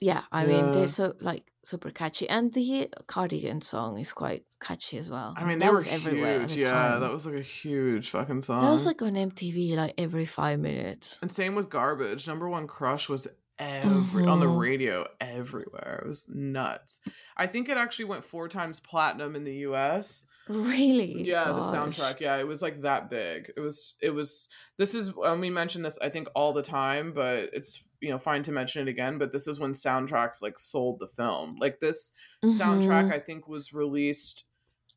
Yeah, I yeah. mean they're so like super catchy and the Cardigan song is quite catchy as well. I mean that was everywhere. yeah, time. that was like a huge fucking song. That was like on MTV like every 5 minutes. And same with Garbage. Number 1 Crush was every mm-hmm. on the mm-hmm. radio everywhere. It was nuts. I think it actually went 4 times platinum in the US Really? Yeah, Gosh. the soundtrack. Yeah, it was like that big. It was. It was. This is. Um, we mention this, I think, all the time, but it's you know fine to mention it again. But this is when soundtracks like sold the film. Like this mm-hmm. soundtrack, I think, was released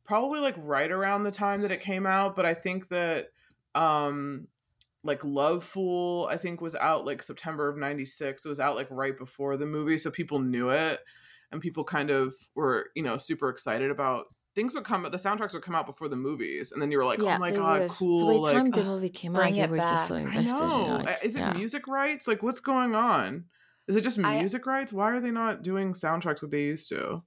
probably like right around the time that it came out. But I think that um like Love Fool, I think was out like September of '96. It was out like right before the movie, so people knew it, and people kind of were you know super excited about things would come the soundtracks would come out before the movies and then you were like oh yeah, oh my god would. cool so by the like, time the movie came out you were back. just so invested I know. Like, is it yeah. music rights like what's going on is it just music I, rights why are they not doing soundtracks what they used to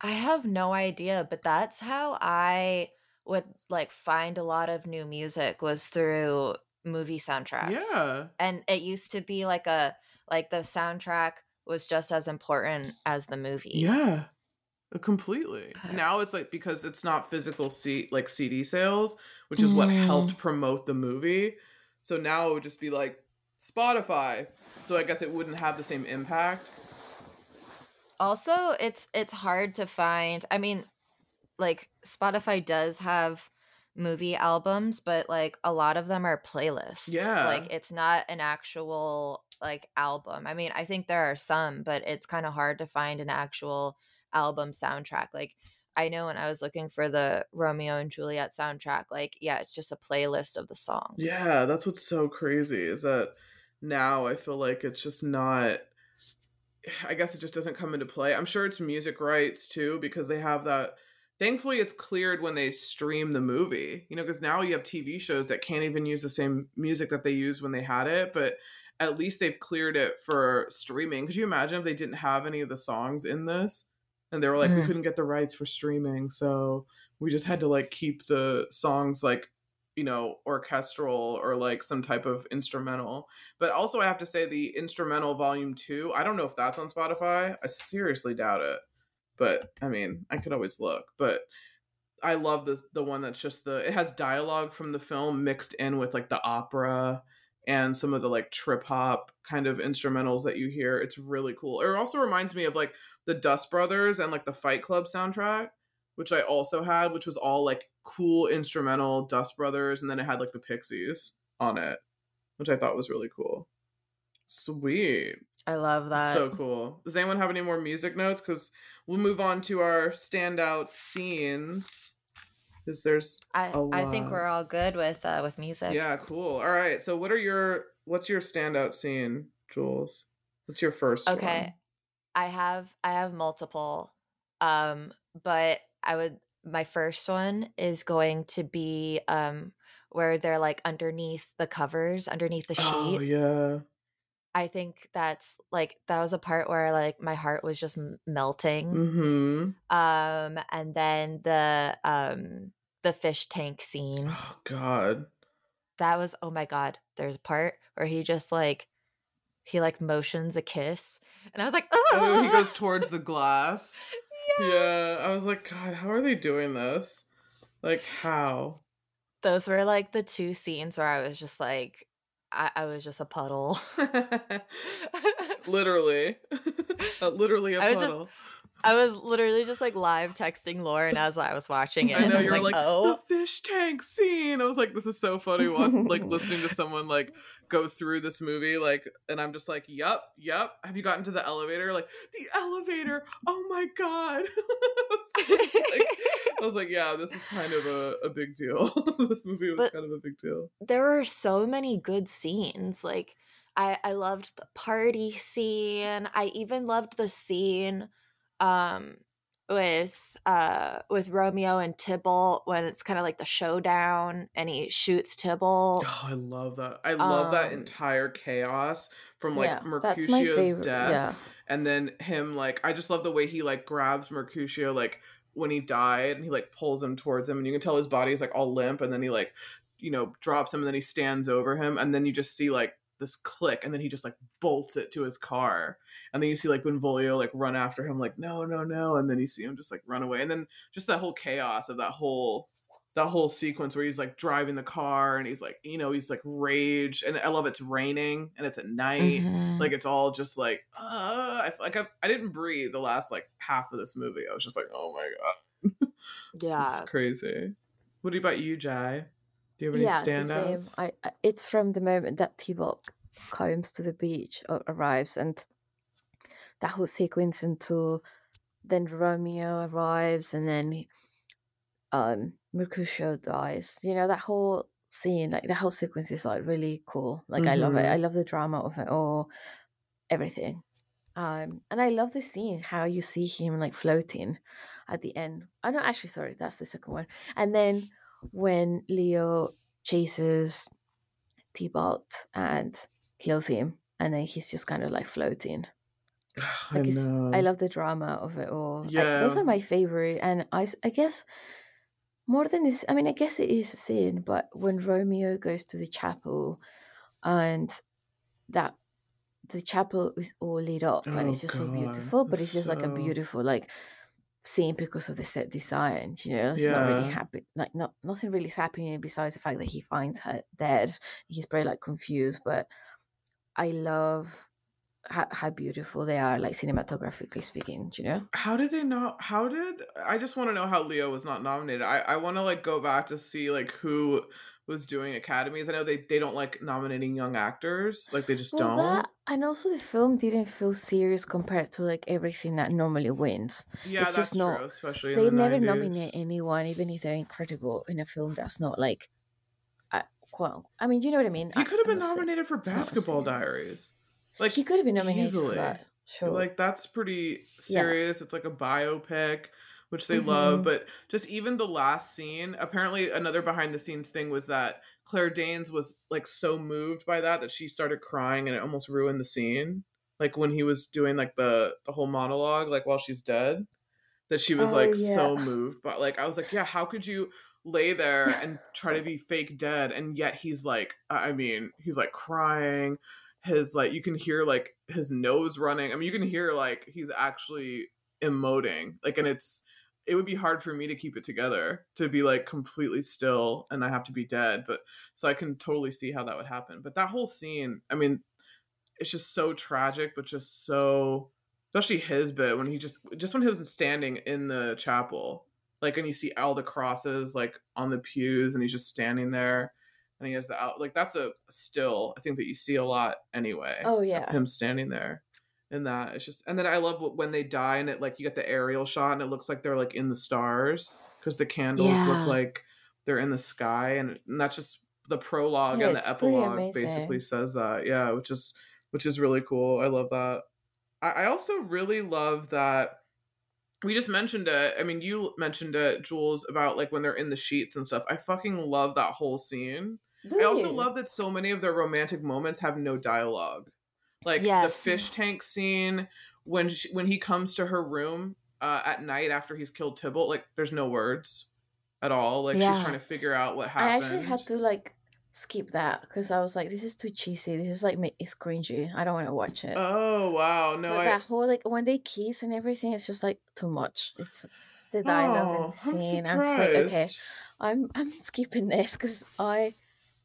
i have no idea but that's how i would like find a lot of new music was through movie soundtracks. Yeah. And it used to be like a like the soundtrack was just as important as the movie. Yeah completely. Now it's like because it's not physical c like cd sales which is mm. what helped promote the movie. So now it would just be like spotify. So i guess it wouldn't have the same impact. Also it's it's hard to find i mean like spotify does have movie albums but like a lot of them are playlists yeah like it's not an actual like album i mean i think there are some but it's kind of hard to find an actual album soundtrack. Like I know when I was looking for the Romeo and Juliet soundtrack, like yeah, it's just a playlist of the songs. Yeah, that's what's so crazy is that now I feel like it's just not I guess it just doesn't come into play. I'm sure it's music rights too because they have that thankfully it's cleared when they stream the movie you know because now you have tv shows that can't even use the same music that they used when they had it but at least they've cleared it for streaming. Could you imagine if they didn't have any of the songs in this? And they were like mm. we couldn't get the rights for streaming so we just had to like keep the songs like you know orchestral or like some type of instrumental. But also i have to say the instrumental volume 2 i don't know if that's on spotify i seriously doubt it but i mean i could always look but i love the the one that's just the it has dialogue from the film mixed in with like the opera and some of the like trip hop kind of instrumentals that you hear. It's really cool. It also reminds me of like the Dust Brothers and like the Fight Club soundtrack, which I also had, which was all like cool instrumental Dust Brothers, and then it had like the Pixies on it, which I thought was really cool. Sweet. I love that. So cool. Does anyone have any more music notes? Because we'll move on to our standout scenes. Because there's I I think we're all good with uh with music. Yeah, cool. All right. So what are your what's your standout scene, Jules? What's your first Okay. One? I have I have multiple. Um, but I would my first one is going to be um where they're like underneath the covers, underneath the oh, sheet. Oh yeah. I think that's like that was a part where like my heart was just melting. Mm-hmm. Um, and then the um the fish tank scene. Oh God, that was oh my God. There's a part where he just like he like motions a kiss, and I was like, oh, oh he goes towards the glass. yes. Yeah, I was like, God, how are they doing this? Like how? Those were like the two scenes where I was just like, I, I was just a puddle. literally. literally a I puddle. Just, I was literally just like live texting Lauren as I was watching it. I know you're like, like, oh, the fish tank scene. I was like, this is so funny. like listening to someone like go through this movie like and i'm just like yep yep have you gotten to the elevator? Like the elevator! Oh my god! So like, i was like yeah this is kind of a, a big deal. This movie was but kind of a big deal. there were so many good scenes like i i loved the party scene i even loved the scene um with uh with Romeo and Tybalt when it's kind of like the showdown and he shoots Tybalt. Oh, I love that. I love um, that entire chaos from like yeah, Mercutio's death. Yeah. And then him like I just love the way he like grabs Mercutio like when he died and he like pulls him towards him and you can tell his body's like all limp and then he like you know drops him and then he stands over him and then you just see like this click and then he just like bolts it to his car and then you see like Benvolio like run after him like no no no and then you see him just like run away. And then just that whole chaos of that whole that whole sequence where he's like driving the car and he's like you know he's like rage and i love it's raining and it's at night. Mm-hmm. like it's all just like uh, I, like I, I didn't breathe the last like half of this movie. I was just like oh my god. Yeah. it's crazy. What about you jai? Do you have any yeah, standouts? I, I, it's from the moment that Tybalt comes to the beach or arrives and that whole sequence until then Romeo arrives and then um Mercutio dies. You know, that whole scene, like the whole sequence is like really cool. Like mm-hmm. I love it. I mm-hmm. love the drama of it all, everything. Um and I love the scene, how you see him like floating at the end. Oh no, actually sorry, that's the second one. And then when Leo chases Tybalt and kills him and then he's just kind of like floating I, I, love the drama of it all. Yeah, I, those are my favorite, and I, I guess more than this. I mean, I guess it is a scene, but when Romeo goes to the chapel, and that the chapel is all lit up, oh, and it's just God. so beautiful. But it's, just so... like a beautiful like scene because of the set design. You know, it's yeah. not really happy. Like not nothing really is happening besides the fact that he finds her dead. He's very like confused, but I love how, how beautiful they are, like cinematographically speaking. Do you know? How did they not? How did I just want to know how Leo was not nominated? I I want to like go back to see like who was doing academies. I know they they don't like nominating young actors, like they just well, don't. That, and also the film didn't feel serious compared to like everything that normally wins. Yeah, it's that's just not, true. Especially they the never 90s. nominate anyone, even if they're incredible in a film that's not like. Uh, well, I mean, you know what I mean. He could have been nominated for Basketball Diaries. Like he could have been nominated easily. for that. Sure. Like that's pretty serious. Yeah. It's like a biopic, which they mm-hmm. love. But just even the last scene, apparently another behind the scenes thing was that Claire Danes was like so moved by that that she started crying and it almost ruined the scene. Like when he was doing like the the whole monologue, like while she's dead, that she was oh, like yeah. so moved. But like I was like, yeah, how could you lay there and try to be fake dead and yet he's like, I mean, he's like crying his like you can hear like his nose running. I mean, you can hear like he's actually emoting. Like, and it's it would be hard for me to keep it together to be like completely still and I have to be dead. But so I can totally see how that would happen. But that whole scene, I mean, it's just so tragic, but just so especially his bit when he just just when he was standing in the chapel, like and you see all the crosses like on the pews and he's just standing there and he has the out like that's a still I think that you see a lot anyway. Oh yeah. Him standing there in that. It's just and then I love when they die and it like you get the aerial shot and it looks like they're like in the stars because the candles yeah. look like they're in the sky and, and that's just the prologue yeah, and the epilogue basically says that. Yeah, which is which is really cool. I love that. I, I also really love that we just mentioned it. I mean, you mentioned it, Jules, about like when they're in the sheets and stuff. I fucking love that whole scene. I also love that so many of their romantic moments have no dialogue. Like yes. the fish tank scene when she, when he comes to her room uh, at night after he's killed Tybalt, like there's no words at all. Like yeah. she's trying to figure out what happened. I actually had to like skip that because I was like, this is too cheesy. This is like it's cringy. I don't want to watch it. Oh wow, no! I... that whole like when they kiss and everything, it's just like too much. It's the dialogue oh, and the scene. I'm, I'm just like, okay, I'm I'm skipping this because I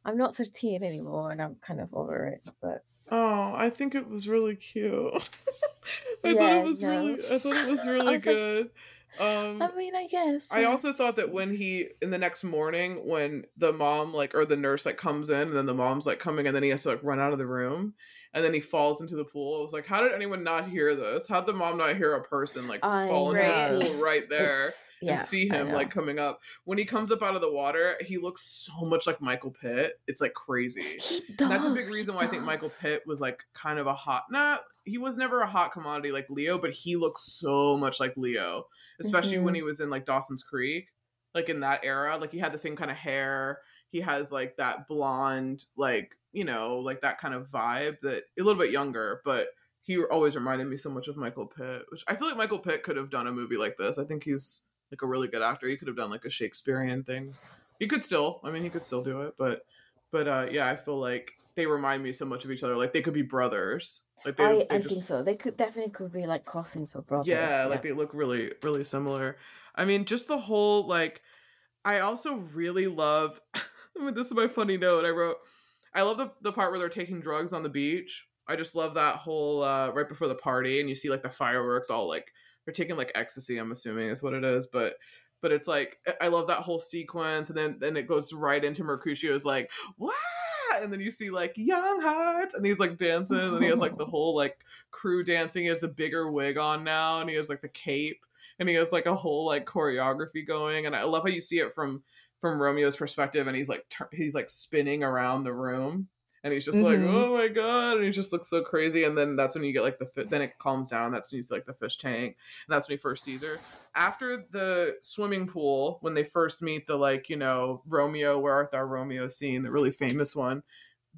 I'm not 13 anymore and I'm kind of over it. But oh, I think it was really cute. I yeah, thought it was no. really I thought it was really good. Like, um, I mean, I guess. I also thought that when he in the next morning, when the mom like or the nurse like comes in, and then the mom's like coming, and then he has to like run out of the room, and then he falls into the pool. I was like, how did anyone not hear this? How'd the mom not hear a person like I fall into this pool right there yeah, and see him like coming up? When he comes up out of the water, he looks so much like Michael Pitt. It's like crazy. Does, that's a big reason why does. I think Michael Pitt was like kind of a hot not he was never a hot commodity like Leo, but he looks so much like Leo, especially mm-hmm. when he was in like Dawson's Creek, like in that era. Like he had the same kind of hair. He has like that blonde, like you know, like that kind of vibe that a little bit younger, but he always reminded me so much of Michael Pitt, which I feel like Michael Pitt could have done a movie like this. I think he's like a really good actor. He could have done like a Shakespearean thing. He could still, I mean, he could still do it, but, but uh, yeah, I feel like they remind me so much of each other. Like they could be brothers. Like they, I, they I just... think so. They could definitely could be like cousins or brothers. Yeah, yeah, like they look really, really similar. I mean, just the whole like. I also really love. I mean, this is my funny note. I wrote I love the the part where they're taking drugs on the beach. I just love that whole uh, right before the party, and you see like the fireworks all like they're taking like ecstasy. I'm assuming is what it is, but but it's like I love that whole sequence, and then then it goes right into Mercutio's like wow, and then you see like young hearts, and he's like dancing, and then he has like the whole like crew dancing. He has the bigger wig on now, and he has like the cape, and he has like a whole like choreography going, and I love how you see it from from Romeo's perspective, and he's like tur- he's like spinning around the room, and he's just mm-hmm. like, oh my god, and he just looks so crazy. And then that's when you get like the fi- then it calms down. That's when you see like the fish tank, and that's when he first sees her. After the swimming pool, when they first meet the like you know Romeo, where art thou Romeo scene, the really famous one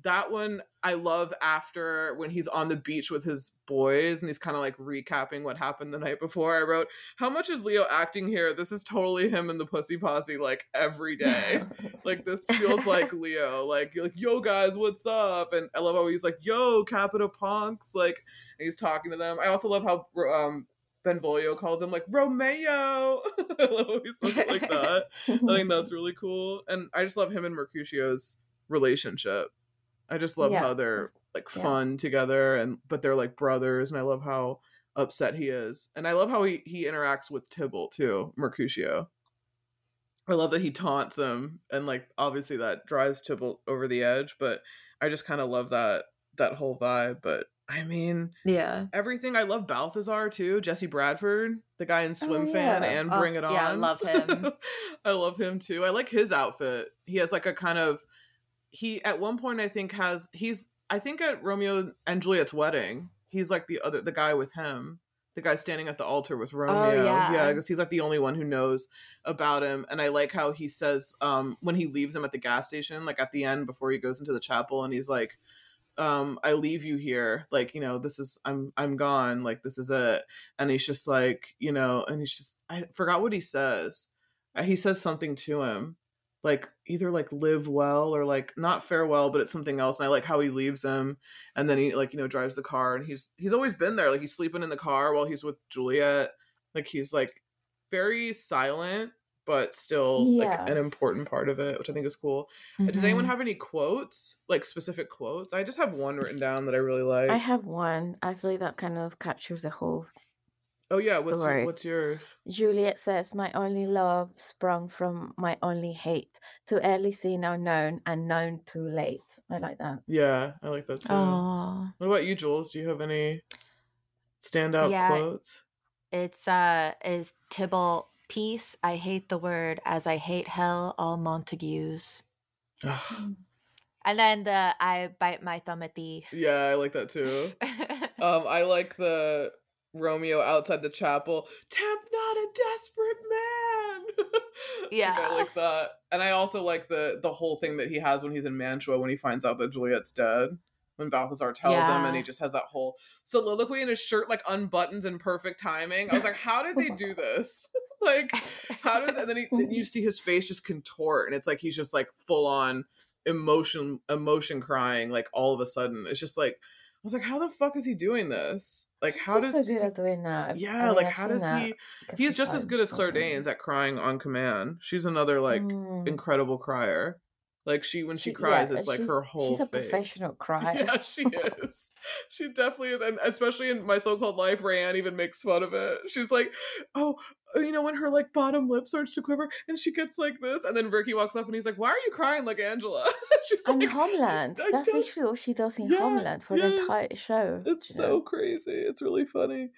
that one I love after when he's on the beach with his boys and he's kind of like recapping what happened the night before. I wrote, How much is Leo acting here? This is totally him and the pussy posse like every day. like this feels like Leo. Like like, yo guys, what's up? And I love how he's like, yo, Capita Punks, like he's talking to them. I also love how um Benvolio calls him like Romeo. I love how he says it like that. I think that's really cool. And I just love him and Mercutio's relationship I just love yeah. how they're like fun together and but they're like brothers and I love how upset he is. And I love how he he interacts with Tybalt too, Mercutio. I love that he taunts him and like obviously that drives Tybalt over the edge, but I just kind of love that that whole vibe, but I mean, yeah, everything. I love Balthazar too. Jesse Bradford, the guy in oh, Swim oh, Fan and oh, Bring It On. Yeah, I love him. I love him too. I like his outfit. He has like a kind of he at one point I think has he's I think at Romeo and Juliet's wedding he's like the other the guy with him the guy standing at the altar with oh, Romeo. Oh, yeah, yeah, because he's like the only one who knows about him. And I like how he says um, when he leaves him at the gas station, like at the end before he goes into the chapel, and he's like, um, "I leave you here, like you know, this is I'm I'm gone, like this is it." And he's just like, you know, and he's just I forgot what he says. He says something to him, like either like live well or like not farewell but it's something else and i like how he leaves him and then he like you know drives the car and he's he's always been there like he's sleeping in the car while he's with juliet like he's like very silent but still yeah. like an important part of it, which I think is cool. Mm-hmm. Does anyone mm-hmm. have any quotes, like specific quotes? I just have one written down that I really like. I have one. I feel like that kind of captures the whole. Oh yeah, story. what's what's yours? Juliet says, "My only love sprung from my only hate. Too early seen, unknown, and known too late." I like that. Yeah, I like that too. Aww. What about you, Jules? Do you have any standout yeah, quotes? It's uh, is Tybalt Peace, I hate the word as I hate hell, all Montagues. And then the I bite my thumb at the. Yeah, I like that too. um, I like the Romeo outside the chapel. Tempt not a desperate man. yeah, I like that, and I also like the the whole thing that he has when he's in Mantua when he finds out that Juliet's dead when Balthazar tells yeah. him and he just has that whole soliloquy in his shirt like unbuttons in perfect timing. I was like, how did they do this? like, how does and then he then you see his face just contort and it's like he's just like full on emotion emotion crying like all of a sudden. It's just like was like, how the fuck is he doing this? Like, how he's does so good at doing that? Yeah, I mean, like I've how does he? He's just as good as Claire Danes at crying on command. She's another like mm. incredible crier. Like she when she, she cries, yeah, it's like her whole. She's a face. professional crier. Yeah, she is. she definitely is, and especially in my so-called life, Rayanne even makes fun of it. She's like, "Oh, uh, you know, when her like bottom lip starts to quiver, and she gets like this, and then Ricky walks up and he's like, "Why are you crying like Angela?" She's and like, Homeland. That's literally all she does in yeah, Homeland for yeah. the entire show. It's so know? crazy. It's really funny.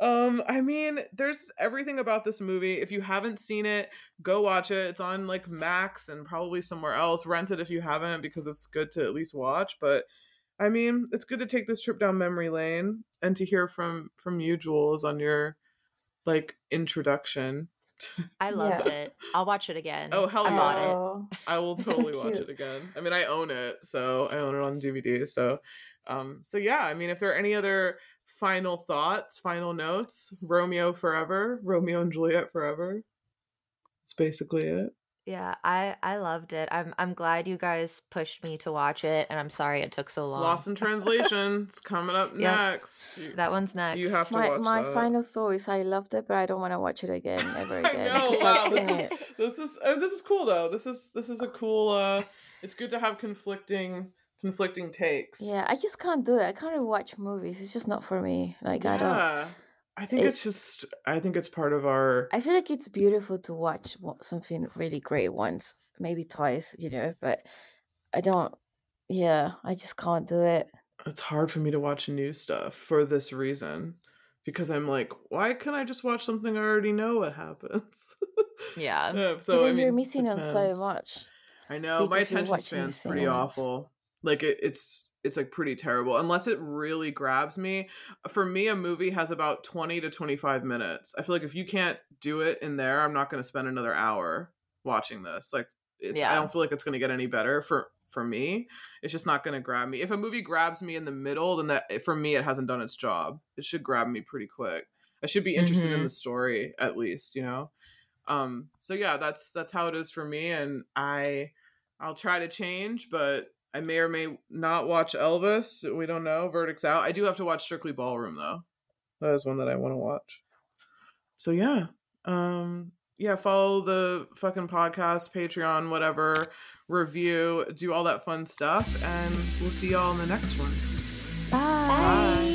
Um, I mean, there's everything about this movie. If you haven't seen it, go watch it. It's on like Max and probably somewhere else. Rent it if you haven't because it's good to at least watch. But I mean, it's good to take this trip down memory lane and to hear from from you, Jules, on your like introduction. I loved yeah. it. I'll watch it again. Oh hell yeah! I bought it. I will totally so watch it again. I mean, I own it, so I own it on DVD. So, um, so yeah. I mean, if there are any other final thoughts, final notes. Romeo forever, Romeo and Juliet forever. That's basically it. Yeah, I I loved it. I'm I'm glad you guys pushed me to watch it, and I'm sorry it took so long. Lost in Translation. it's coming up yep. next. You, that one's next. You have to my, watch My that. final thought is I loved it, but I don't want to watch it again ever again. I know. Wow. This is, this is uh, this is cool though. This is this is a cool. uh It's good to have conflicting conflicting takes. Yeah, I just can't do it. I can't watch movies. It's just not for me. Like yeah. I don't. I think it, it's just. I think it's part of our. I feel like it's beautiful to watch something really great once, maybe twice, you know. But I don't. Yeah, I just can't do it. It's hard for me to watch new stuff for this reason, because I'm like, why can't I just watch something I already know what happens? Yeah. yeah so I mean, you're missing on so much. I know my attention span's pretty awful. Like it, it's it's like pretty terrible unless it really grabs me. For me, a movie has about twenty to twenty five minutes. I feel like if you can't do it in there, I'm not going to spend another hour watching this. Like yeah. I don't feel like it's going to get any better for for me. It's just not going to grab me. If a movie grabs me in the middle, then that for me it hasn't done its job. It should grab me pretty quick. I should be interested mm-hmm. in the story at least, you know. Um so yeah, that's that's how it is for me and I I'll try to change, but I may or may not watch Elvis. We don't know. Verdict's out. I do have to watch Strictly Ballroom though. That is one that I want to watch. So yeah. Um yeah, follow the fucking podcast, Patreon, whatever, review, do all that fun stuff, and we'll see y'all in the next one. Bye. Bye.